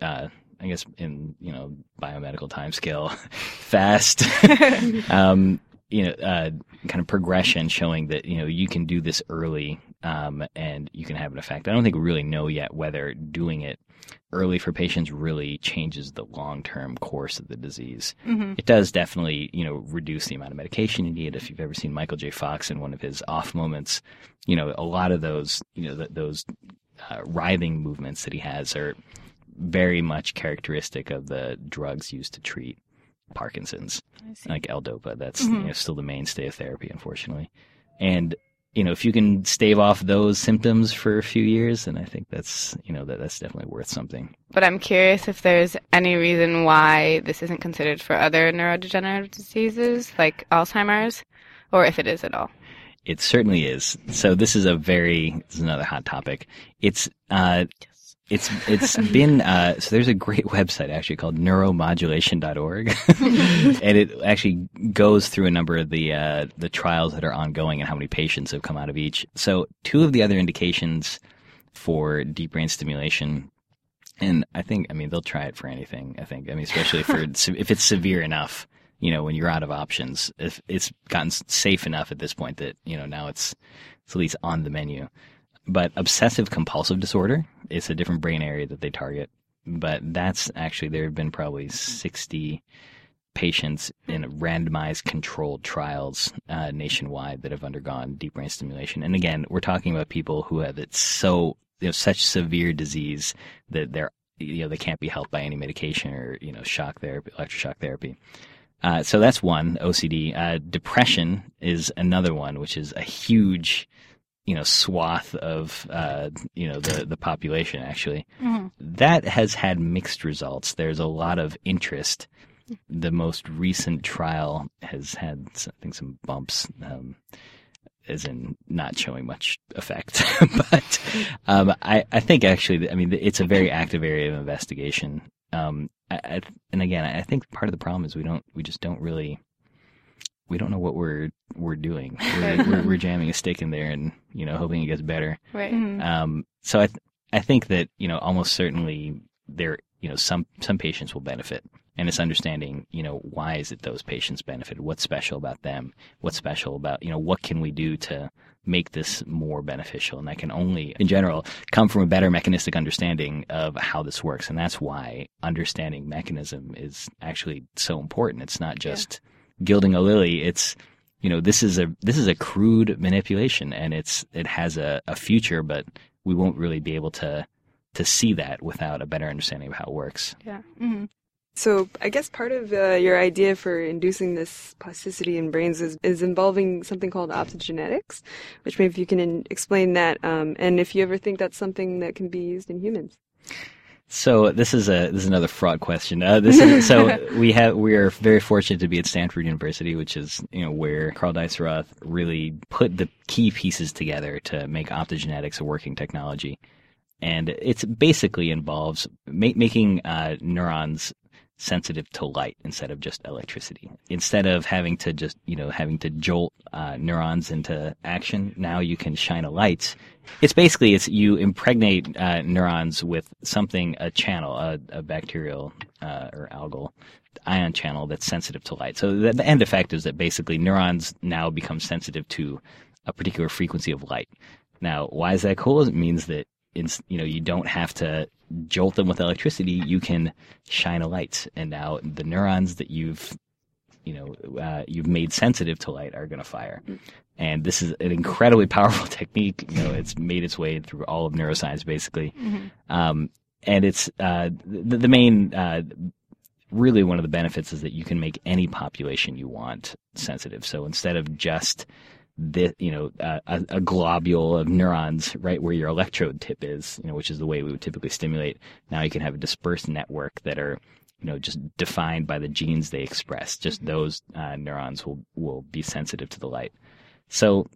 Speaker 4: uh, I guess in you know biomedical time scale fast um, you know uh, kind of progression showing that you know you can do this early um, and you can have an effect. I don't think we really know yet whether doing it early for patients really changes the long term course of the disease.
Speaker 1: Mhm.
Speaker 4: It does definitely, you know, reduce the amount of medication you need. If you've ever seen Michael J. Fox in one of his off moments, you know, a lot of those, you know, th- those uh, writhing movements that he has are very much characteristic of the drugs used to treat Parkinson's like L-Dopa. That's
Speaker 1: Mhm.
Speaker 4: you know, still the mainstay of therapy, unfortunately. And you know, if you can stave off those symptoms for a few years, then I think that's you know that that's definitely worth something.
Speaker 3: But I'm curious if there's any reason why this isn't considered for other neurodegenerative diseases like Alzheimer's, or if it is at all.
Speaker 4: It certainly is. So this is a very this is another hot topic. It's uh, it's it's been uh, so there's a great website actually called neuromodulation.org and it actually goes through a number of the uh, the trials that are ongoing and how many patients have come out of each. So two of the other indications for deep brain stimulation and I think I mean they'll try it for anything. I think I mean especially for if it's severe enough, you know, when you're out of options, if it's gotten safe enough at this point that you know now it's it's at least on the menu. But obsessive compulsive disorder is a different brain area that they target. But that's actually there have been probably sixty patients in randomized controlled trials uh, nationwide that have undergone deep brain stimulation. And again, we're talking about people who have it so you know such severe disease that they're you know they can't be helped by any medication or you know shock therapy, electroshock therapy. Uh, so that's one OCD. Uh, depression is another one, which is a huge you know swath of uh, you know the the population actually
Speaker 1: Mhm.
Speaker 4: that has had mixed results. There's a lot of interest. The most recent trial has had, I think, some bumps, um, as in not showing much effect. but um, I, I think actually, I mean, it's a very active area of investigation. Um, I, I, and again, I think part of the problem is we don't, we just don't really, we don't know what we're we're doing. We're, we're, we're jamming a stick in there and you know hoping it gets better.
Speaker 3: Right.
Speaker 1: Mhm.
Speaker 4: Um, so I, th- I think that you know almost certainly there, you know, some some patients will benefit, and it's understanding, you know, why is it those patients benefit? What's special about them? What's special about you know what can we do to make this more beneficial? And that can only, in general, come from a better mechanistic understanding of how this works, and that's why understanding mechanism is actually so important. It's not just gilding a lily. It's you know this is a this is a crude manipulation and it's it has a, a future but we won't really be able to to see that without a better understanding of how it works
Speaker 1: Yeah. Mm-hmm.
Speaker 2: So I guess part of uh, your idea for inducing this plasticity in brains is, is involving something called optogenetics, which maybe you can in- explain that, um, and if you ever think that's something that can be used in humans.
Speaker 4: So this is a this is another fraud question. Uh, this is so we have we are very fortunate to be at Stanford University which is you know where Karl Deisseroth really put the key pieces together to make optogenetics a working technology. And it's basically involves ma- making uh, neurons sensitive to light instead of just electricity. Instead of having to just, you know, having to jolt uh, neurons into action, now you can shine a light. It's basically it's you impregnate uh, neurons with something, a channel, a, a bacterial uh, or algal ion channel that's sensitive to light. So the, the end effect is that basically neurons now become sensitive to a particular frequency of light. Now, why is that cool? It means that it's, you know you don't have to jolt them with electricity. You can shine a light, and now the neurons that you've you know uh, you've made sensitive to light are going to fire. And this is an incredibly powerful technique. You know, it's made its way through all of neuroscience, basically.
Speaker 1: Mhm.
Speaker 4: Um, and it's uh, the, the main, uh, really one of the benefits is that you can make any population you want sensitive. So instead of just the you know a, a globule of neurons right where your electrode tip is, you know, which is the way we would typically stimulate. Now you can have a dispersed network that are you know just defined by the genes they express. Just those uh, neurons will will be sensitive to the light. So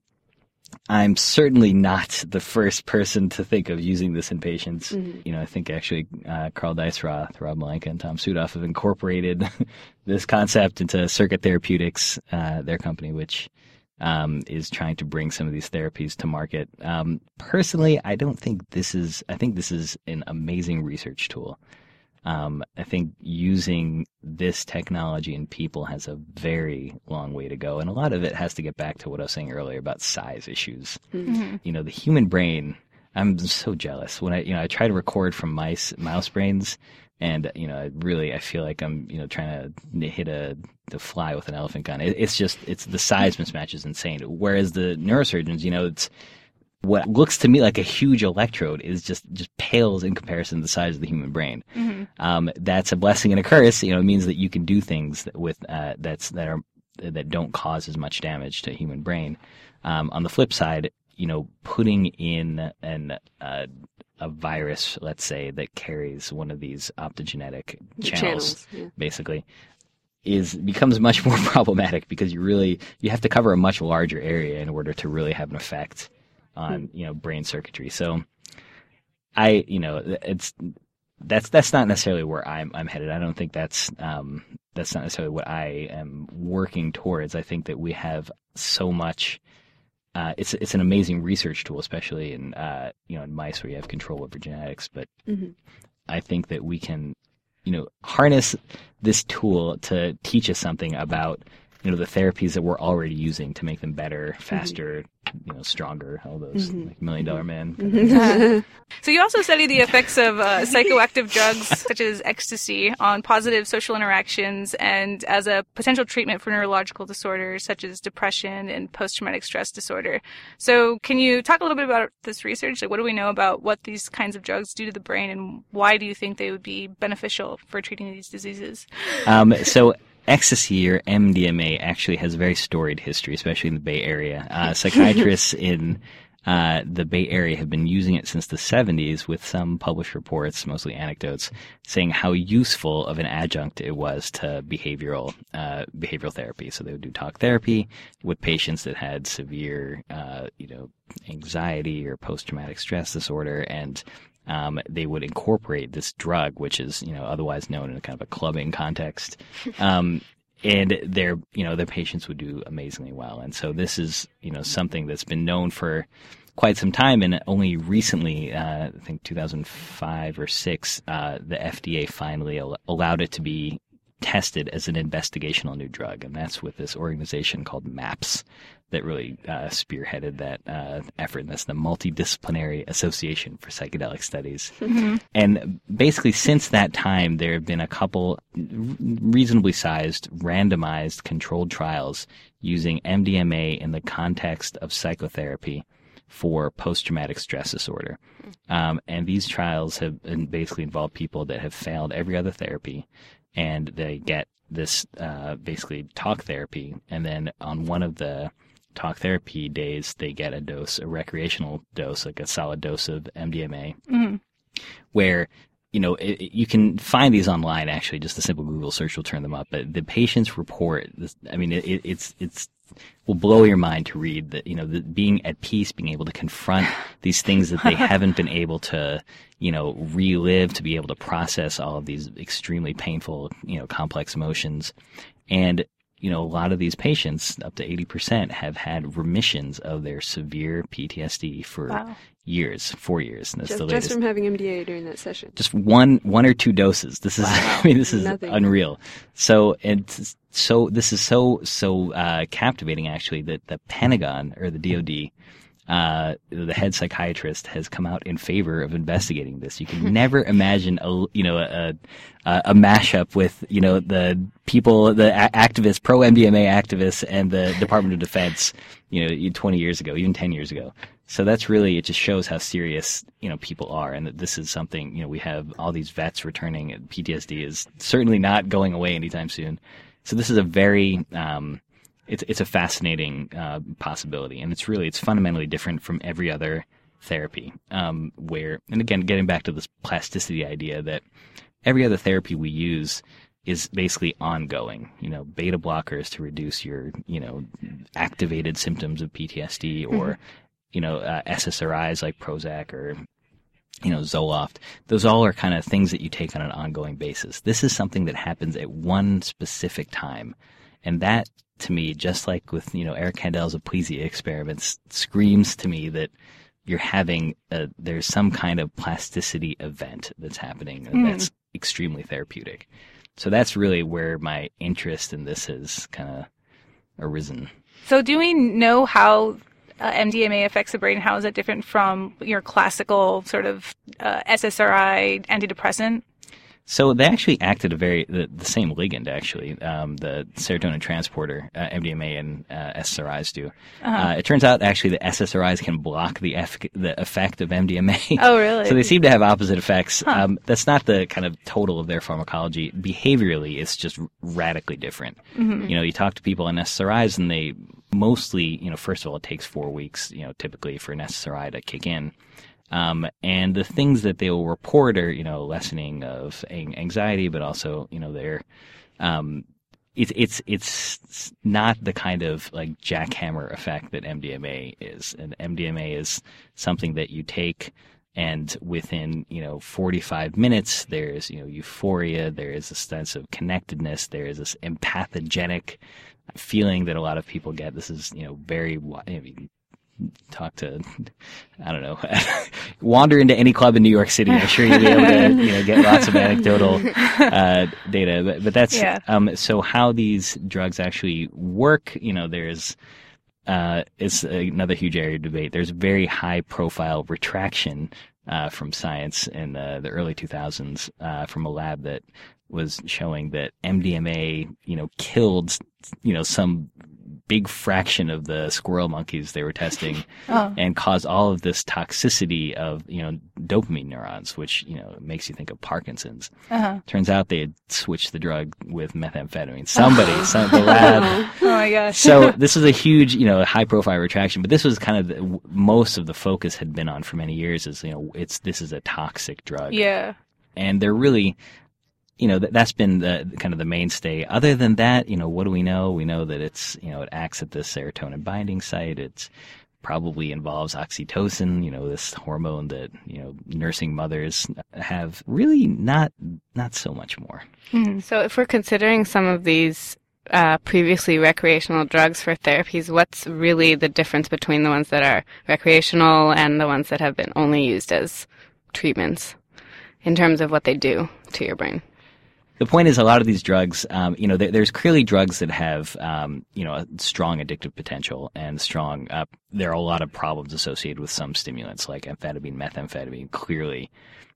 Speaker 4: I'm certainly not the first person to think of using this in patients.
Speaker 2: Mhm.
Speaker 4: You know, I think actually uh, Karl Deisseroth, Rob Malenka, and Tom Südhof have incorporated this concept into Circuit Therapeutics, uh, their company, which um, is trying to bring some of these therapies to market. Um, personally, I don't think this is. I think this is an amazing research tool. Um, I think using this technology in people has a very long way to go, and a lot of it has to get back to what I was saying earlier about size issues.
Speaker 1: Mhm.
Speaker 4: You know, the human brain. I'm so jealous when I, you know, I try to record from mice, mouse brains, and you know, I really, I feel like I'm, you know, trying to hit a the fly with an elephant gun. It, it's just, it's the size mismatch is insane. Whereas the neurosurgeons, you know, it's what looks to me like a huge electrode is just just pales in comparison to the size of the human brain.
Speaker 1: Mhm.
Speaker 4: Um, that's a blessing and a curse. You know, it means that you can do things that with uh, that's that are that don't cause as much damage to human brain. Um, on the flip side, you know, putting in an uh, a virus, let's say, that carries one of these optogenetic
Speaker 2: The
Speaker 4: channels,
Speaker 2: yeah.
Speaker 4: basically, is becomes much more problematic because you really you have to cover a much larger area in order to really have an effect on you know brain circuitry. So, I you know it's that's that's not necessarily where I'm I'm headed. I don't think that's um, that's not necessarily what I am working towards. I think that we have so much. Uh, it's it's an amazing research tool, especially in uh, you know in mice where you have control over genetics. But
Speaker 2: Mhm.
Speaker 4: I think that we can, you know, harness this tool to teach us something about you know the therapies that we're already using to make them better, faster, you know, stronger. All those
Speaker 2: Mhm.
Speaker 4: like million dollar man.
Speaker 2: Mhm.
Speaker 1: So you also study the effects of uh, psychoactive drugs such as ecstasy on positive social interactions and as a potential treatment for neurological disorders such as depression and post-traumatic stress disorder. So can you talk a little bit about this research? Like what do we know about what these kinds of drugs do to the brain and why do you think they would be beneficial for treating these diseases?
Speaker 4: Um, so ecstasy or MDMA actually has a very storied history, especially in the Bay Area. Uh, psychiatrists in uh, the Bay Area have been using it since the 70s, with some published reports, mostly anecdotes, saying how useful of an adjunct it was to behavioral uh, behavioral therapy. So they would do talk therapy with patients that had severe, uh, you know, anxiety or post traumatic stress disorder, and um, they would incorporate this drug, which is you know otherwise known in a kind of a clubbing context, um, and their you know their patients would do amazingly well. And so this is you know something that's been known for quite some time, and only recently, uh, I think 2005 or six, uh, the FDA finally al- allowed it to be tested as an investigational new drug, and that's with this organization called MAPS that really uh, spearheaded that uh, effort. And that's the Multidisciplinary Association for Psychedelic Studies. And basically, since that time, there have been a couple reasonably sized, randomized, controlled trials using MDMA in the context of psychotherapy for post traumatic stress disorder. Um, and these trials have basically involved people that have failed every other therapy and they get this uh, basically talk therapy. And then on one of the talk therapy days, they get a dose, a recreational dose, like a solid dose of MDMA,
Speaker 1: Mhm.
Speaker 4: where you know it, you can find these online. Actually, just a simple Google search will turn them up. But the patients report. This, I mean, it, it, it's it's will blow your mind to read that you know the, being at peace, being able to confront these things that they haven't been able to you know relive, to be able to process all of these extremely painful you know complex emotions, and you know a lot of these patients, up to eighty percent, have had remissions of their severe PTSD for
Speaker 1: Wow.
Speaker 4: Years, four years. And that's
Speaker 2: just,
Speaker 4: the
Speaker 2: just from having MDA during that session.
Speaker 4: just one one or two doses. This is I mean this is
Speaker 2: Nothing.
Speaker 4: unreal. So it's so this is so so uh, captivating actually that the Pentagon or the DoD. Uh, the head psychiatrist has come out in favor of investigating this. You can never imagine a you know a, a a mashup with you know the people, the a- activists, pro MDMA activists, and the Department of Defense. You know, 20 years ago, even 10 years ago. So that's really it. Just shows how serious you know people are, and that this is something you know we have all these vets returning. PTSD is certainly not going away anytime soon. So this is a very um, it's it's a fascinating uh, possibility, and it's really it's fundamentally different from every other therapy. Um, where and again, getting back to this plasticity idea that every other therapy we use is basically ongoing. You know, beta blockers to reduce your you know activated symptoms of PTSD, or mm-hmm. You know uh, SSRIs like Prozac or you know, Zoloft, those all are kind of things that you take on an ongoing basis. This is something that happens at one specific time. And that to me, just like with, you know, Eric Kandel's Aplysia experiments, screams to me that you're having a, there's some kind of plasticity event that's happening mm. that's extremely therapeutic. So that's really where my interest in this has kind of arisen.
Speaker 1: So do we know how uh, MDMA affects the brain? How is it different from your classical sort of uh, SSRI antidepressant?
Speaker 4: So they actually acted a very the, the same ligand actually. Um, the serotonin transporter, uh, MDMA and uh, SSRIs do. Uh-huh. Uh, it turns out actually the SSRIs can block the eff- the effect of MDMA.
Speaker 1: Oh, really?
Speaker 4: so they seem to have opposite effects. Huh. Um, that's not the kind of total of their pharmacology. Behaviorally, it's just radically different. Mm-hmm. You know, you talk to people on SSRIs and they mostly, you know, first of all, it takes four weeks, you know, typically for an SSRI to kick in. Um, and the things that they will report are, you know, lessening of anxiety, but also, you know, they're, um, it's it's it's not the kind of like jackhammer effect that MDMA is. And MDMA is something that you take and within you know 45 minutes there's you know euphoria there is a sense of connectedness there is this empathogenic feeling that a lot of people get this is you know very I mean, talk to, I don't know, wander into any club in New York City. I'm sure you'll be able to, you know, get lots of anecdotal uh, data. But, but that's yeah. um, so how these drugs actually work. You know, there's uh, it's another huge area of debate. There's very high profile retraction uh, from science in the, the early 2000s uh, from a lab that was showing that MDMA, you know, killed, you know, some big fraction of the squirrel monkeys they were testing oh. and caused all of this toxicity of, you know, dopamine neurons, which, you know, makes you think of Parkinson's. Uh-huh. Turns out they had switched the drug with methamphetamine. Somebody, some, the lab.
Speaker 1: oh my gosh.
Speaker 4: so this was a huge, you know, high profile retraction, but this was kind of the, most of the focus had been on for many years is, you know, it's, this is a toxic drug.
Speaker 1: Yeah.
Speaker 4: And they're really, you know, that, that's been the kind of the mainstay. Other than that, you know, what do we know? We know that it's, you know, it acts at the serotonin binding site. It's probably involves oxytocin, you know, this hormone that, you know, nursing mothers have really not, not so much more.
Speaker 3: Mm-hmm. So if we're considering some of these uh, previously recreational drugs for therapies, what's really the difference between the ones that are recreational and the ones that have been only used as treatments in terms of what they do to your brain?
Speaker 4: The point is a lot of these drugs, um, you know, there, there's clearly drugs that have, um, you know, a strong addictive potential and strong, uh, there are a lot of problems associated with some stimulants like amphetamine, methamphetamine. Clearly,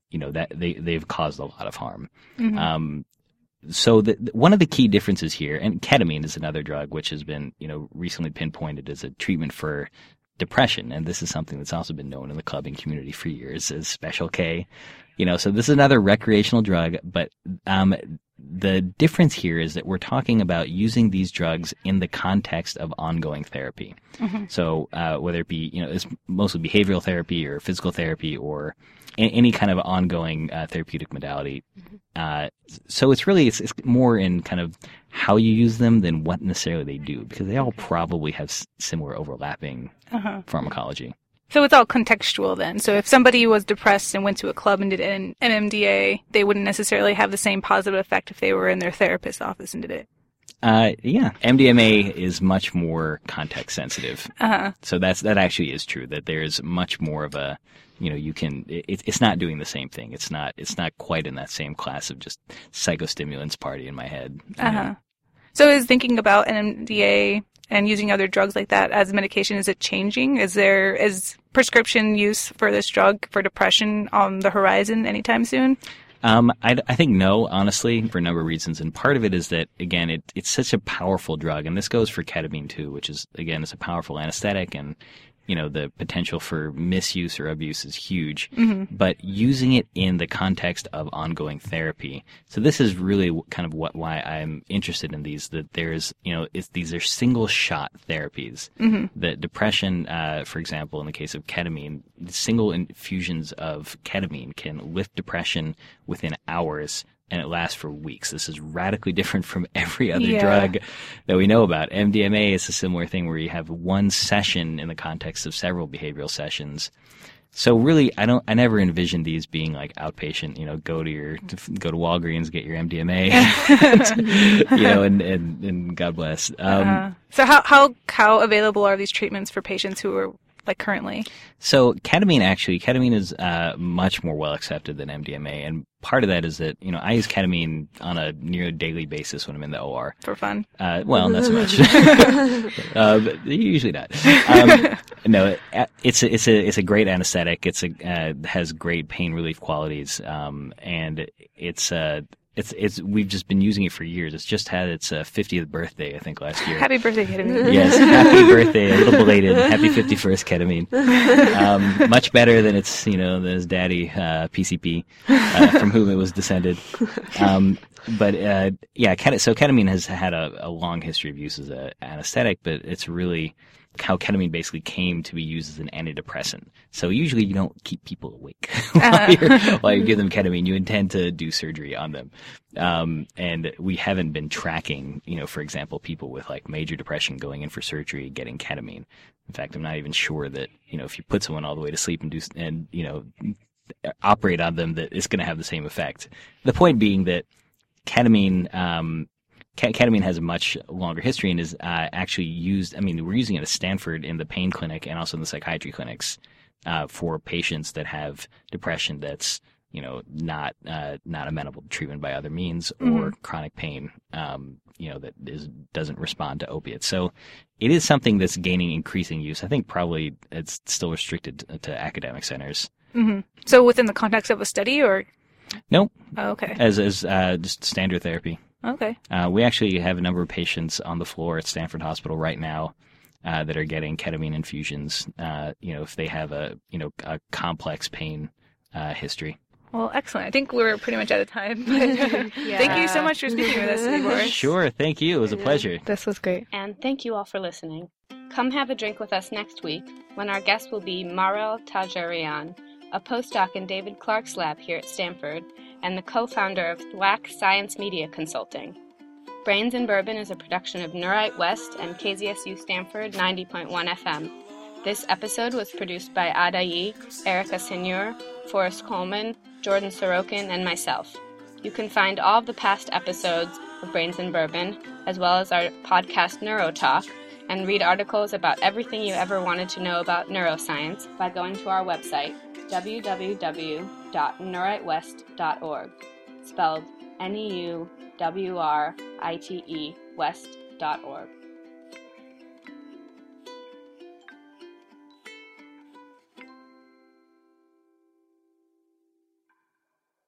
Speaker 4: you know, that they, they've caused a lot of harm. Mm-hmm. Um, so the, one of the key differences here, and ketamine is another drug which has been, you know, recently pinpointed as a treatment for depression, and this is something that's also been known in the clubbing community for years as Special K. You know, so this is another recreational drug, but um, the difference here is that we're talking about using these drugs in the context of ongoing therapy. Mm-hmm. So uh, whether it be, you know, it's mostly behavioral therapy or physical therapy or any kind of ongoing uh, therapeutic modality. Mm-hmm. Uh, so it's really it's, it's, more in kind of how you use them than what necessarily they do because they all probably have s- similar overlapping uh-huh. pharmacology.
Speaker 1: So it's all contextual then. So if somebody was depressed and went to a club and did an MMDA, they wouldn't necessarily have the same positive effect if they were in their therapist's office and did it.
Speaker 4: Uh, yeah, MDMA is much more context sensitive. Uh-huh. So that's that actually is true. That there's much more of a, you know, you can. It, it's not doing the same thing. It's not. It's not quite in that same class of just psychostimulants party in my head. Uh huh.
Speaker 1: So is thinking about MDA and using other drugs like that as medication is it changing? Is there is prescription use for this drug for depression on the horizon anytime soon?
Speaker 4: Um, I, I, think no, honestly, for a number of reasons. And part of it is that, again, it, it's such a powerful drug. And this goes for ketamine too, which is, again, it's a powerful anesthetic and you know the potential for misuse or abuse is huge
Speaker 1: hmm
Speaker 4: but using it in the context of ongoing therapy. So this is really kind of what why I'm interested in these. That there's you know it's, these are single shot therapies.
Speaker 1: hmm
Speaker 4: That depression, uh, for example, in the case of ketamine, single infusions of ketamine can lift depression within hours. And it lasts for weeks. This is radically different from every other
Speaker 1: Yeah.
Speaker 4: drug that we know about. MDMA is a similar thing where you have one session in the context of several behavioral sessions. So really, I don't. I never envisioned these being like outpatient. You know, go to your go to Walgreens, get your MDMA. you know, and and, and God bless. Um,
Speaker 1: Uh, so how how how available are these treatments for patients who are like currently?
Speaker 4: So ketamine actually, ketamine is uh, much more well accepted than MDMA, and part of that is that you know I use ketamine on a near daily basis when I'm in the OR.
Speaker 1: For fun.
Speaker 4: Uh, well, not so much. uh, but usually not. Um, no, it- it's a, it's a it's a great anesthetic. It's a uh, has great pain relief qualities, um, and it's uh, it's it's we've just been using it for years. It's just had its uh, 50th birthday, I think, last year.
Speaker 1: Happy birthday, ketamine.
Speaker 4: Yes, happy birthday, a little belated. Happy 51st ketamine. Um, much better than its, you know, than his daddy, uh, PCP, uh, from whom it was descended. Um, but, uh, yeah, ket- so ketamine has had a, a long history of use as an anesthetic, but it's really how ketamine basically came to be used as an antidepressant. So usually you don't keep people awake while, you're, while you give them ketamine. You intend to do surgery on them. Um, and we haven't been tracking, you know, for example, people with like major depression going in for surgery getting ketamine. In fact, I'm not even sure that, you know, if you put someone all the way to sleep and do, and, you know, operate on them, that it's going to have the same effect. The point being that ketamine, um, ketamine has a much longer history and is uh, actually used. I mean, we're using it at Stanford in the pain clinic and also in the psychiatry clinics uh, for patients that have depression that's you know not uh, not amenable to treatment by other means or chronic pain. Um, you know that is doesn't respond to opiates. So it is something that's gaining increasing use. I think probably it's still restricted to, academic centers.
Speaker 1: hmm So within the context of a study, or
Speaker 4: Nope,
Speaker 1: oh, okay,
Speaker 4: as as uh, just standard therapy.
Speaker 1: Okay,
Speaker 4: Uh, we actually have a number of patients on the floor at Stanford Hospital right now uh, that are getting ketamine infusions. Uh, you know, if they have a you know a complex pain uh, history.
Speaker 1: well, excellent. I think we're pretty much out of time. But Thank you so much for speaking with us, today, Boris.
Speaker 4: Sure, thank you. It was a pleasure.
Speaker 3: This was great.
Speaker 5: And thank you all for listening. Come have a drink with us next week when our guest will be Marel Tajarian, a postdoc in David Clark's lab here at Stanford and the co founder of Thwack Science Media Consulting. Brains and Bourbon is a production of NeuWrite West and KZSU Stanford 90.1 FM. This episode was produced by Adayi, Erica Senor, Forrest Coleman, Jordan Sorokin, and myself. You can find all of the past episodes of Brains and Bourbon, as well as our podcast Neurotalk, and read articles about everything you ever wanted to know about neuroscience by going to our website, www.neuwritewest.org, spelled N E U W R I T E West.org.